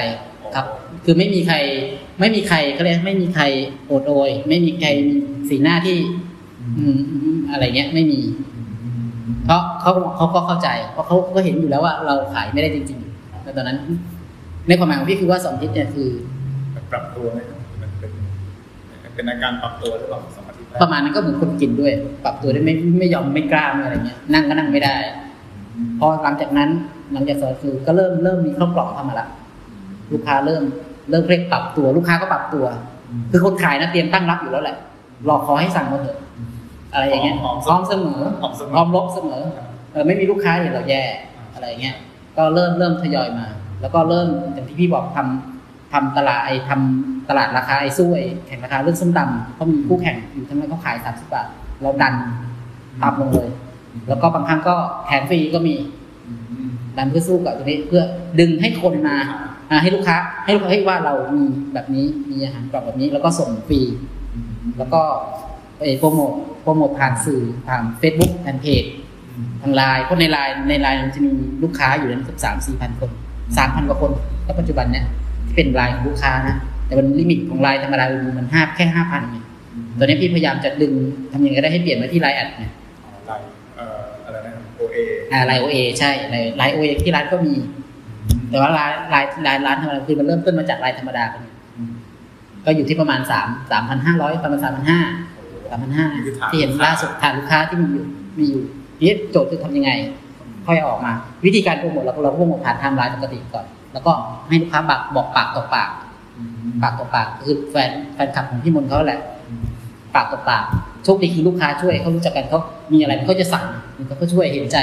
ครับ คือไม่มีใคร ไม่มีใครเขาเรียกไม่มีใครโอดโอย ไม่มีใครมีสีหน้าที่ อืมอืมอะไรเงี้ยไม่มี เพราะเขาเขาก็เข้าใจ เพราะเขาก็เห็นอยู่แล้วว่า เราขายไม่ได้จริงๆแต่ตอนนั้น ในความหมายของพี่คือว่าสองอาทิตย์เนี่ยคือ ปรับตัวไหมครับมันเป็นเป็นอาการปรับตัวหรือเปล่าสมาธิแก ประมาณนั้นก็เหมือนคนกินด้วย ปรับตัวได้ไม่ไม่ยอมไม่กล้าไม่อะไรเงี้ย นั่งก็นั่งไม่ได้ พอหลังจากนั้นหลังจากสอนคือก็เริ่มเริ่มมีข้าวกล่องเข้ามาละลูกค้าเริ่มเริ่มเร่งปรับตัว ลูกค้าก็ปรับตัว คือคนขายนะเตรียมตั้งรับอยู่แล้วแหละรอขอให้สั่งมาเถอะอะไรอย่างเงี้ยพร้อมเสมอพร้อมเสมอพร้อมลบเสมอเออไม่มีลูกค้าเนี่ยเราแย่อะไรอย่างเงี้ยก็เริ่มเริ่มทยอยมา แล้วก็เริ่มอย่างที่พี่บอกทำ ทำตลาดไอ้ทำตลาดราคาไอ้สู้ไอ้แข่งราคาเรื่องส้มตำเขามีคู่แข่งอยู่ทั้งนั้นเขาขายสามสิบบาทเราดันต่ำลงเลย แล้วก็บางครั้งก็แถมฟรีก็มีดันเพื่อสู้กับตัวนี้เพื่อดึงให้คนมาอ่าให้ลูกค้า ให้ลูกค้าให้ว่าเรามีแบบนี้มีอาหารกรอบแบบนี้ แล้วก็ส่งฟรีแล้วก็เอ่อโปรโมทโปรโมทผ่านสื่อผ่าน Facebook แฟนเพจทางไลน์เพราะในไลน์ในไลน์มันจะมีลูกค้าอยู่นั้นเกือบสามสี่พันคนสามพันกว่าคนแล้วปัจจุบันเนี้ยที่ เป็นไลน์ของลูกค้านะแต่มัน limit ของไลน์ธรรมดามันห้าแค่ห้าพันไงตอนนี้พี่พยายามจะดึงทำยังไงก็ได้ให้เปลี่ยนมาที่ไลน์แอดเนี่ยไลน์เอ่ออะไรนะครับ OA อ่าไลน์ OA ใช่ไลน์ไลน์ OA ที่ร้านก็มี แต่ว่าไลน์ไลน์ไลน์ร้านธรรมดาคือมันเริ่มต้นมาจากไลน์ธรรมดากันก็อยู่ที่ประมาณสามสามพันห้าร้อยประมาณสามพันห้าสามพันห้านี่คือฐานที่เห็นลูกค้าล่าสุดฐานลูกค้าที่มีอยู่มีอยู่นี่โจทย์คือทำยังไง ค่อยเอาออกมา วิธีการโปรโมทเราก็เราก็โปรโมทผ่านไทม์ไลน์ปกติก่อน แล้วก็ให้ลูกค้าบอกบอกปากต่อปาก ปากต่อปากคือแฟนแฟนคลับของพี่มนต์เขาแหละ ปากต่อปากโชคดีคือลูกค้าช่วยเขารู้จักกันเขามีอะไรเขาจะสั่งเขาก็ช่วยเห็นใจ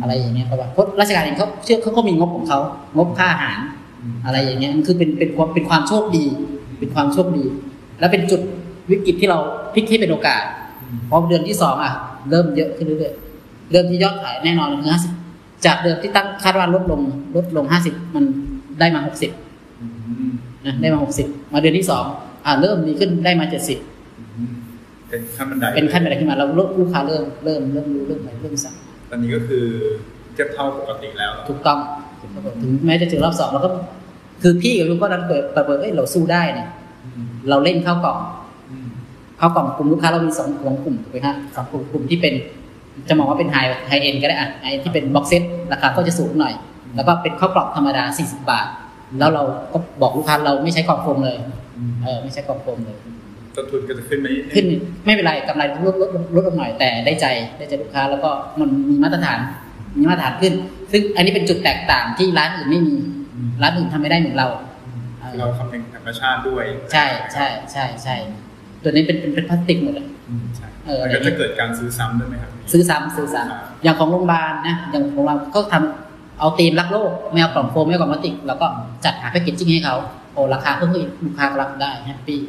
อะไรอย่างเงี้ยครับว่าเพราะราชการเองเขาเชื่อเขาก็มีงบของเขางบค่าอาหาร อะไรอย่างเงี้ยมันคือเป็นเป็นความเป็นความโชคดี เป็นความโชคดี แล้วเป็นจุดวิกฤตที่เราพลิกให้เป็นโอกาสพอเดือนที่สองอะ เริ่มเยอะขึ้นเรื่อยๆเริ่มที่ยอดขายแน่นอนคือห้าสิบ จากเดิมที่ตั้งคาดว่าลดลงลดลงห้าสิบมันได้มาหกสิบนะได้มาหกสิบมาเดือนที่สองอ่าเริ่มดีขึ้นได้มาเจ็ดสิบเป็นขั้นบันไดเป็นขั้นบันไดขึ้นมาแล้วลูกค้าเริ่มเริ่มเริ่มรู้เริ่มอะไรเริ่มสั่งตอนนี้ก็คือเทียบเท่าปกติแล้ว ถูกต้องถึงแม้จะเจอรอบสองเราก็ คือพี่กับลูกก็นั้นเปิดเปิดเปิดเอ้ยเราสู้ได้เนี่ยเราเล่นเข้ากล่องเข้ากล่องกลุ่มลูกค้าเรามีสองสองกลุ่มถูกไหมฮะสองกลุ่มกลุ่มที่เป็น จะมองว่าเป็นไฮไฮเอ็นก็ได้อะไอที่เป็นบ็อกเซตราคาก็จะสูงหน่อย แล้วก็เป็นข้าวกล่องธรรมดา 40 บาท แล้วเราก็บอกลูกค้าเราไม่ใช้กล่องโฟมเลย เออไม่ใช้กล่องโฟมเลยต้นทุนก็จะขึ้นไปนิดนึงขึ้นไม่เป็นไรกำไรลดลดลดลงหน่อยแต่ได้ใจได้ใจลูกค้าแล้วก็มันมีมาตรฐานมีมาตรฐานขึ้น ซึ่งอันนี้เป็นจุดแตกต่างที่ร้านอื่นไม่มี ร้านอื่นทำไม่ได้เหมือนเราเออเราคำนึงธรรมชาติด้วย ใช่ใช่ใช่ใช่ ตัวนี้เป็นเป็นเป็นพลาสติกหมดเลยใช่เออมันก็จะเกิดการซื้อซ้ำด้วยไหมครับ ซื้อซ้ำซื้อซ้ำอย่างของโรงพยาบาลนะอย่างของเราก็ทำเอาธีมรักโลกไม่เอากล่องโฟมไม่เอากล่องพลาสติกเราก็จัดหา packaging ให้เขาโอ้ราคาเพิ่มขึ้นลูกค้าก็รับได้ happy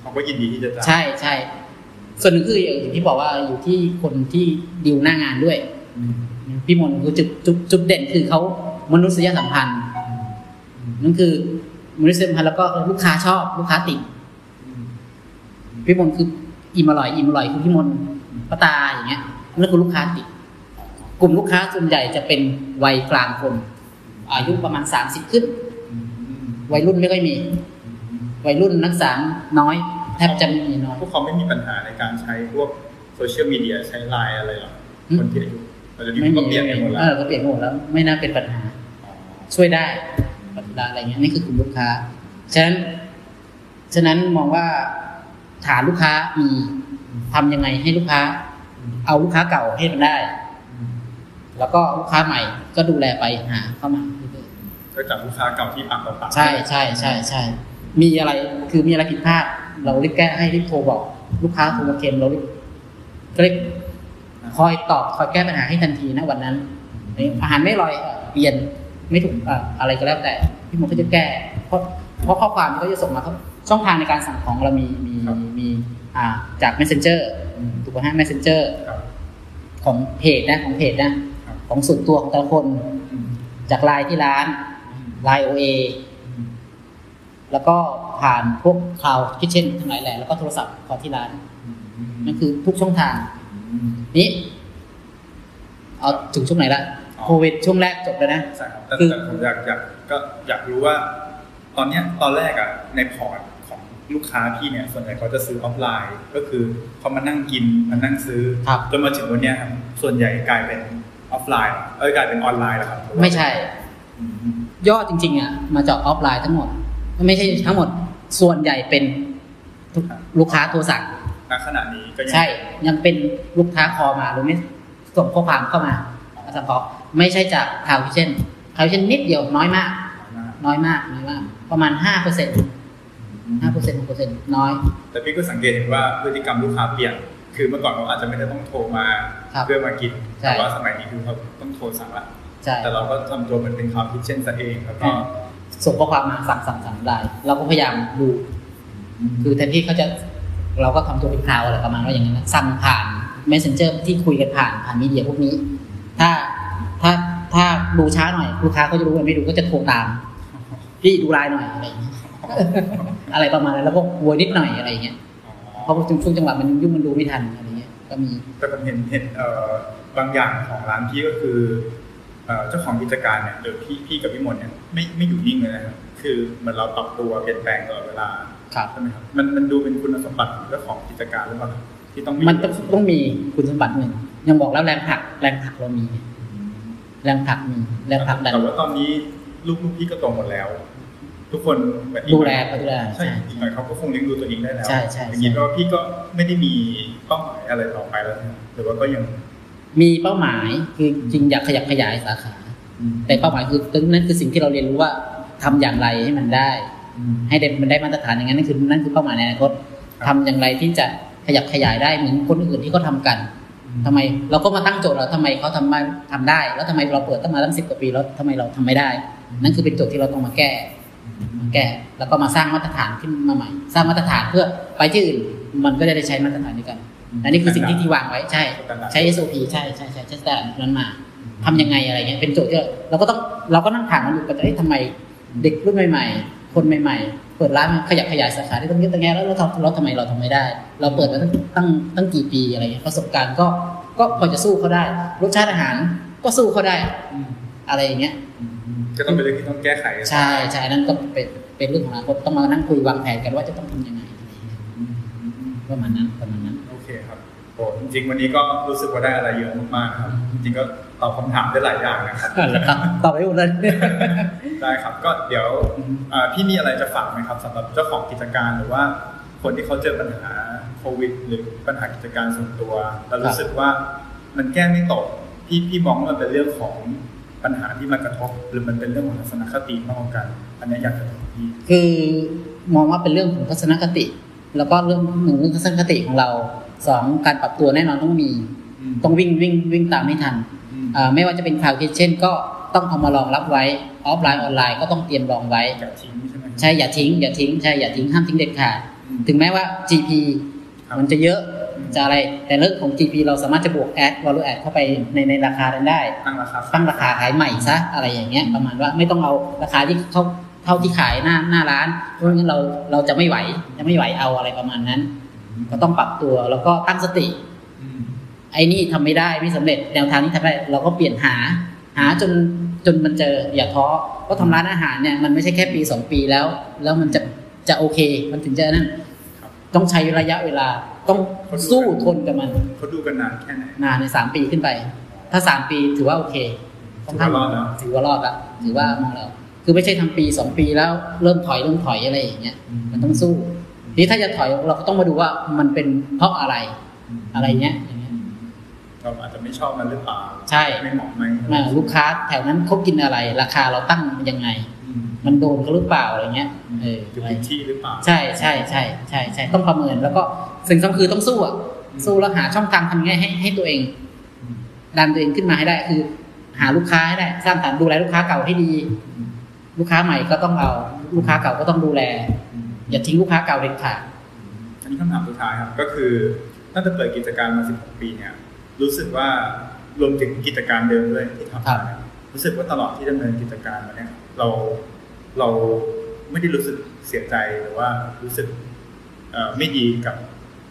เขาก็ยินดีที่จะจ่ายใช่ใช่ส่วนหนึ่งคืออย่างที่บอกว่าอยู่ที่คนที่ดิวหน้างานด้วยพี่มนต์คือจุดจุดจุดเด่นคือเขามนุษยสัมพันธ์นั่นคือมนุษยสัมพันธ์แล้วก็ลูกค้าชอบลูกค้าติด พี่มนต์คืออิ่มอร่อยอิ่มอร่อยคือพี่มนต์ป้าตาอย่างเงี้ยนั่นคือลูกค้าติดกลุ่มลูกค้าส่วนใหญ่จะเป็นวัยกลางคน อายุประมาณสามสิบขึ้น วัยรุ่นไม่ค่อยมี วัยรุ่นนักศึกษาน้อยแทบจะไม่มีน้อยพวกเขาไม่มีปัญหาในการใช้พวกโซเชียลมีเดียใช้ไลน์อะไรหรออืมคนที่อายุเราจะนี้ไม่ก็มีเปลี่ยนไปหมดแล้วเออก็เปลี่ยนไปหมดแล้วไม่น่าเป็นปัญหา ช่วยได้ปัญหาอะไรเงี้ยนี่คือกลุ่มลูกค้า ฉะนั้น ฉะนั้นมองว่า ฐานลูกค้ามีทำยังไงให้ลูกค้า เอาลูกค้าเก่าให้มันได้ แล้วก็ลูกค้าใหม่ก็ดูแลไปหาเข้ามาเรื่อยก็จากลูกค้าเก่าที่ปากต่อปากๆใช่ใช่ใช่ใช่มีอะไรคือมีอะไรผิดพลาดเรารีบแก้ให้รีบโทรบอก ลูกค้าโทรมาเค็มเรารีบก็รีบคอยตอบคอยแก้ปัญหาให้ทันทีนะวันนั้นอาหารไม่อร่อยเอ่อเปลี่ยนไม่ถูกเอ่ออะไรก็แล้วแต่พี่มนก็จะแก้ เพราะเพราะข้อความที่เขาจะส่งมาเขา ช่องทางในการสั่งของเรามีมีมีอ่าจาก messenger ถูกไหมฮะ messenger ครับของเพจนะของเพจนะครับของส่วนตัวของแต่ละคนอืมจากไลน์ที่ร้านไลน์ OA แล้วก็ผ่านพวก cloud kitchen ทั้งหลายแหล่แล้วก็โทรศัพท์พอที่ร้านนั่นคือทุกช่องทางนี้เอาถึงช่วงไหนละอ๋อโควิดช่วงแรกจบแล้วนะใช่ครับแต่คือแต่ผมอยากอยากก็อยากรู้ว่า ตอนเนี้ยตอนแรกอะใน port ของลูกค้าพี่เนี่ยส่วนใหญ่เขาจะซื้อออฟไลน์ ก็คือเขามานั่งกินมานั่งซื้อครับจนมาถึงวันเนี้ยครับส่วนใหญ่กลายเป็นออฟไลน์เอ้ยกลายเป็นออนไลน์แล้วครับไม่ใช่อืมยอดจริงๆอะมาจากออฟไลน์ทั้งหมด ไม่ใช่ทั้งหมดส่วนใหญ่เป็นทุกลูกค้าโทรสั่งณขณะนี้ก็ยังใช่ ยังเป็นลูกค้า call มาหรือไม่ส่งข้อความเข้ามาสั่งของไม่ใช่จาก cloud kitchen cloud kitchen นิดเดียวน้อยมาก น้อยมากน้อยมาก ประมาณห้าเปอร์เซ็นต์ห้าเปอร์เซ็นต์หกเปอร์เซ็นต์น้อย แต่พี่ก็สังเกตเห็นว่าพฤติกรรมลูกค้าเปลี่ยน คือเมื่อก่อนเขาอาจจะไม่ได้ต้องโทรมาครับเพื่อมากินใช่แต่ว่าสมัยนี้คือเขาต้องโทรสั่งละใช่แต่เราก็ทำตัวเหมันเป็นคำคิดเช่นซะเองแล้วก็ส่งข้อความมาสั่งสั่งสั่งได้ เราก็พยายามดู คือแทนที่เขาจะเราก็ทำตัวเป็นคลาวอะไรประมาณว่าอย่างนั้นนะสั่งผ่าน messenger ที่คุยกันผ่านผ่านมีเดียพวกนี้ ถ้าถ้าถ้าดูช้าหน่อยลูกค้าก็จะรู้ว่าไม่ดูก็จะโทรตาม พี่ดูไลน์หน่อยอะไรอย่างเงี้ยอะไรประมาณนั้นแล้วก็โวยนิดหน่อยอะไรอย่างเงี้ยเพราะช่วงจังหวะมันยุ่งมันดูไม่ทันอะไรเงี้ยก็มีแต่ผมเห็นเห็นเอ่อบางอย่างของร้านพี่ก็คือเอ่อเจ้าของกิจการเนี่ยหรือพี่พี่กับพี่มนต์เนี่ยไม่ไม่อยู่นิ่งเลยนะครับคือเหมือนเราปรับตัวเปลี่ยนแปลงตลอดเวลาครับใช่ไหมครับมันมันดูเป็นคุณสมบัติของเจ้าของกิจการหรือเปล่าครับที่ต้องมันต้องต้องมีคุณสมบัติหนึ่งยังบอกแล้วแรงผลักแรงผลักเรามี แรงผลักมีแรงผลักดันแต่ว่าตอนนี้ลูกลูกพี่ก็โตหมดแล้ว ทุกคนแบบอีกดูแลเขาดูแลใช่ใช่อีกหน่อยเขาก็คงเลี้ยงดูตัวเองได้แล้วใช่ใช่อย่างนี้ก็พี่ก็ไม่ได้มีเป้าหมายอะไรต่อไปแล้วใช่ไหมหรือว่าก็ยังมีเป้าหมายคือจริงอยากขยับขยายสาขา แต่เป้าหมายคือนั่นคือสิ่งที่เราเรียนรู้ว่าทำอย่างไรให้มันได้ ให้ได้มันได้มาตรฐานอย่างนั้นนั่นคือนั่นคือเป้าหมายในอนาคตทำอย่างไรที่จะขยับขยายได้เหมือนคนอื่นที่เขาทากันทำไมเราก็มาตั้งโจทย์เราทำไมเขาทำมาทำได้ แล้วทำไมเราเปิดตั้งมาตั้งสิบกว่าปีแล้วทำไมเราทำไม่ได้ นั่นคือเป็นโจทย์ที่เราต้องมาแก้มา แก้แล้วก็มาสร้างมาตรฐานขึ้นมาใหม่ สร้างมาตรฐานเพื่อไปที่อื่น มันก็จะได้ใช้มาตรฐานนี้กันอันนี้คือสิ่งที่ที่วางไว้ใช่ ใช้ SOP ใช่ใช่ใช่ใช้แต่นั้นมาทำยังไงอะไรเงี้ยเป็นโจทย์ที่เราเราก็ต้องเราก็นั่งถามมันอยู่กันจะเอ๊ะทำไมเด็กรุ่นใหม่ ๆ คนใหม่ ๆ เปิดร้านขยับขยายสาขาได้ตั้งยอะตั้งแยะแล้วเราทำเราทำไมเราทำไม่ได้ เราเปิดมาตั้งตั้งตั้งกี่ปีอะไรเงี้ยประสบการณ์ก็ก็พอจะสู้เขาได้รสชาติอาหารก็สู้เขาได้อะไรอย่างเงี้ย ก็ต้องเป็นเรื่องที่ต้องแก้ไขกันใช่ใช่นั่นก็เป็นเป็นเรื่องของอนาคตต้องมานั่งคุยวางแผนกันว่าจะต้องทำยังไงประมาณนั้นประมาณนั้นโอเคครับโอ้จริงๆวันนี้ก็รู้สึกว่าได้อะไรเยอะมากๆครับจริงๆก็ตอบคำถามได้หลายอย่างนะครับครับตอบไปหมดเลยได้ครับ ก็เดี๋ยวเอ่อพี่มีอะไรจะฝากไหมครับสำหรับเจ้าของกิจการหรือว่า คนที่เขาเจอปัญหาโควิด หรือปัญหากิจการส่วนตัว แล้วรู้สึกว่ามันแก้ไม่ตกพี่พี่มองว่ามันเป็นเรื่องของ ปัญหาที่มากระทบ หรือมันเป็นเรื่องของทัศนคติมากกว่ากัน อันนี้อยากจะถามพี่คือมองว่าเป็นเรื่องของทัศนคติ แล้วก็เรื่องหนึ่งเรื่องทัศนคติของเราสองการปรับตัวแน่นอนต้องมี ต้องวิ่งวิ่งวิ่งตามให้ทันอืมอ่าไม่ว่าจะเป็นข่าวคิดเช่น ก็ต้องเอามารองรับไว้ออฟไลน์ออนไลน์ก็ต้องเตรียมรองไว้อย่าทิ้งใช่ไหมครับใช่อย่าทิ้งอย่าทิ้งใช่อย่าทิ้งห้ามทิ้งเด็ดขาดอืมถึงแม้ว่า GP ครับมันจะเยอะ จะอะไร แต่เรื่องของ GP เราสามารถจะบวกแอด value add เข้าไปในในราคานั้นได้ ตั้งราคาตั้งราคาขายใหม่ซะอะไรอย่างเงี้ยประมาณว่าไม่ต้องเอาราคาที่เขาเท่าที่ขายหน้าหน้าร้าน เพราะงั้นเราเราจะไม่ไหวจะไม่ไหวเอาอะไรประมาณนั้น ก็ต้องปรับตัวแล้วก็ตั้งสติอืมไอ้นี่ทำไม่ได้ไม่สำเร็จแนวทางนี้ทำไม่ได้เราก็เปลี่ยนหา หาจนจนมันเจออย่าท้อเพราะทำร้านอาหารเนี่ยมันไม่ใช่แค่ปีสองปีแล้ว แล้วมันจะจะโอเค มันถึงจะนั่นครับต้องใช้ระยะเวลา ต้องสู้ทนกับมันเขาดูกันนานแค่ไหนนานในสามปีขึ้นไป ถ้าสามปีถือว่าโอเคค่อนข้างถือว่ารอดแล้วถือว่ารอดแล้วถือว่ามองแล้วคือไม่ใช่ทำปีสองปีแล้วเริ่มถอยเริ่มถอยอะไรอย่างเงี้ย มันต้องสู้ทีนี้ถ้าจะถอยเราก็ต้องมาดูว่ามันเป็นเพราะอะไรอะไรเงี้ยอย่างเงี้ยเราอาจจะไม่ชอบมันหรือเปล่าใช่ไม่เหมาะไหมอ่าลูกค้าแถวนั้นเขากินอะไร ราคาเราตั้งยังไงอื มมันโดนเขาหรือเปล่าอะไรเงี้ยเอออยู่อะไรพื้นที่หรือเปล่า ใช่ใช่ใช่ใช่ใช่ต้องประเมินแล้วก็สิ่งสำคัญคือต้องสู้อะสู้แล้วหาช่องทางทำไงให้ให้ตัวเองอืมดันตัวเองขึ้นมาให้ได้คือ หาลูกค้าให้ได้สร้างฐานดูแลลูกค้าเก่าให้ดี ลูกค้าใหม่ก็ต้องเอา ลูกค้าเก่าก็ต้องดูแลอืมอย่าทิ้งลูกค้าเก่าเด็ดขาดอันนี้คำถามสุดท้ายครับก็คือตั้งแต่เปิดกิจการมา 16 ปีเนี่ย รู้สึกว่ารวมถึงกิจการเดิมด้วยที่ทำครับมาเนี่ยรู้สึกว่าตลอดที่ดำเนินกิจการมาเนี่ยเรา เราไม่ได้รู้สึกเสียใจหรือว่ารู้สึกเอ่อไม่ดีกับ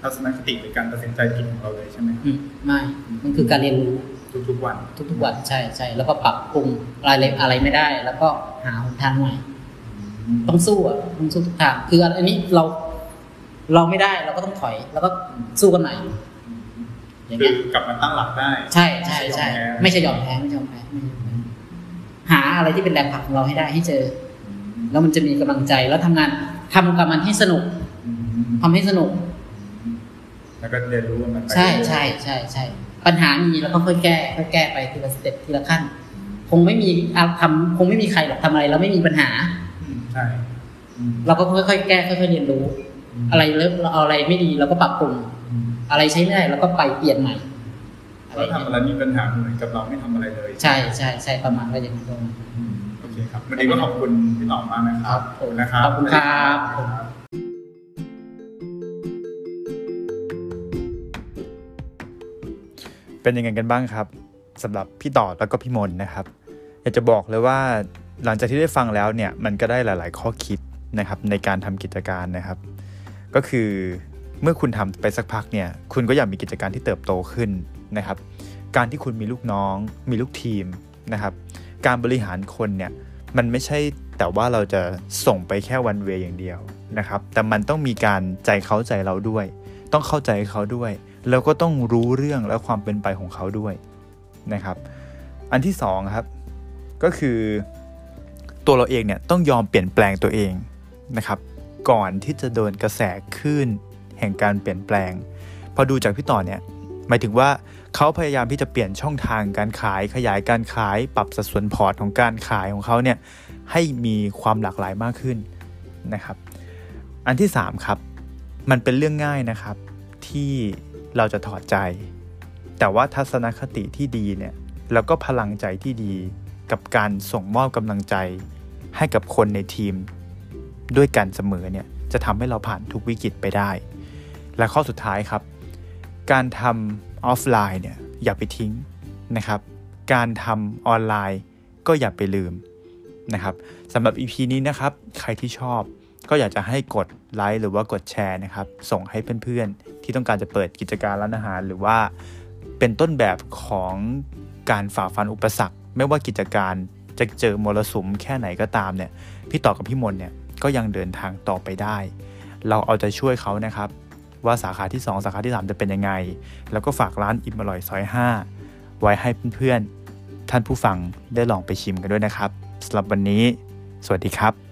ทัศนคติหรือการตัดสินใจผิดของเราเลยใช่ไหมครับอืมไม่ มันคือการเรียนรู้ทุกๆวัน ทุกๆวันใช่ใช่แล้วก็ปรับปรุงอะไรอะไรไม่ได้ แล้วก็หาหนทางใหม่ต้องสู้อะต้องสู้ทุกทางคืออันนี้เรา เราไม่ได้เราก็ต้องถอย แล้วก็สู้กันใหม่อย่างคืเงี้ยคือกลับมาตั้งหลักได้ ใช่ใช่ใช่ไม่ไม่ใช่ใช่ยยออมมแพ้แพ้ไม่ใช่ยอมแพ้ไม่ใช่ยอมแพ้หาอะไรที่เป็นแรงผลักของเราให้ได้ให้เจอ แล้วมันจะมีกำลังใจแล้วทำงานทำกับมันให้สนุกอืมทำให้สนุก แล้วก็เรียนรู้กับมันไปใช่เรื่อยๆใช่ใช่ใช่ปัญหามีแล้วก็ค่อยแก้ค่อยแก้ไปทีละ step ทีละขั้น คงไม่มีเอาทำคงไม่มีใครหรอกทำอะไร แล้วไม่มีปัญหาอืมใช่อืมเราก็ค่อยๆแก้ค่อยๆเรียนรู้ อะไรเริ่มเราเอาอะไรไม่ดีเราก็ปรับปรุงอืมอะไรใช้ไม่ได้เราก็ไปเปลี่ยนใหม่อะไรเราอย่างทำเงี้ยอะไรมีปัญหาเหมือนกับเราไม่ทำอะไรเลย ใช่ใช่ใช่ประมาณว่าอย่างนั้นอืมโอ เคครับวันนี้ก็ขอบคุณพี่หน่อมมากนะครับครับนะครับขอบคุณครับสวัสดีครับเป็นยังไงกันบ้างครับสำหรับพี่ต่อแล้วก็พี่มนนะครับ อยากจะบอกเลยว่าหลังจากที่ได้ฟังแล้วเนี่ยมันก็ได้หลาย ๆ ข้อคิดนะครับในการทำกิจการนะครับ ก็คือเมื่อคุณทำไปสักพักเนี่ยคุณก็อยากมีกิจการที่เติบโตขึ้นนะครับ การที่คุณมีลูกน้อง มีลูกทีมนะครับ การบริหารคนเนี่ย มันไม่ใช่แต่ว่าเราจะส่งไปแค่วันเวอย่างเดียวนะครับ แต่มันต้องมีการใจเขาใจเราด้วย ต้องเข้าใจเขาด้วย แล้วก็ต้องรู้เรื่องและความเป็นไปของเขาด้วยนะครับ อันที่สองครับก็คือตัวเราเองเนี่ยต้องยอมเปลี่ยนแปลงตัวเองนะครับ ก่อนที่จะโดนกระแสคลื่นแห่งการเปลี่ยนแปลง พอดูจากพี่ต่อเนี่ย หมายถึงว่าเขาพยายามที่จะเปลี่ยนช่องทางการขายขยายการขาย ปรับสัดส่วนพอร์ตของการขายของเขาเนี่ยให้มีความหลากหลายมากขึ้นนะครับ อันที่ 3 ครับ มันเป็นเรื่องง่ายนะครับที่เราจะถอดใจ แต่ว่าทัศนคติที่ดีเนี่ยแล้วก็พลังใจที่ดีกับการส่งมอบกำลังใจให้กับคนในทีม ด้วยกันเสมอเนี่ยจะทำให้เราผ่านทุกวิกฤตไปได้ และข้อสุดท้ายครับ การทำออฟไลน์เนี่ยอย่าไปทิ้งนะครับ การทำออนไลน์ก็อย่าไปลืมนะครับสำหรับ EP นี้นะครับ ใครที่ชอบก็อยากจะให้กดไลค์หรือว่ากดแชร์นะครับ ส่งให้เพื่อนๆ ที่ต้องการจะเปิดกิจการร้านอาหาร หรือว่าเป็นต้นแบบของการฝ่าฟันอุปสรรค ไม่ว่ากิจการจะเจอมรสุมแค่ไหนก็ตามเนี่ยพี่ต่อกับพี่มนเนี่ยก็ยังเดินทางต่อไปได้ เราเอาใจช่วยเขานะครับ ว่าสาขาที่ 2 สาขาที่ 3 จะเป็นยังไง แล้วก็ฝากร้านอิ่มอร่อยซอย 5 ไว้ให้เพื่อนๆท่านผู้ฟังได้ลองไปชิมกันด้วยนะครับสำหรับวันนี้ สวัสดีครับ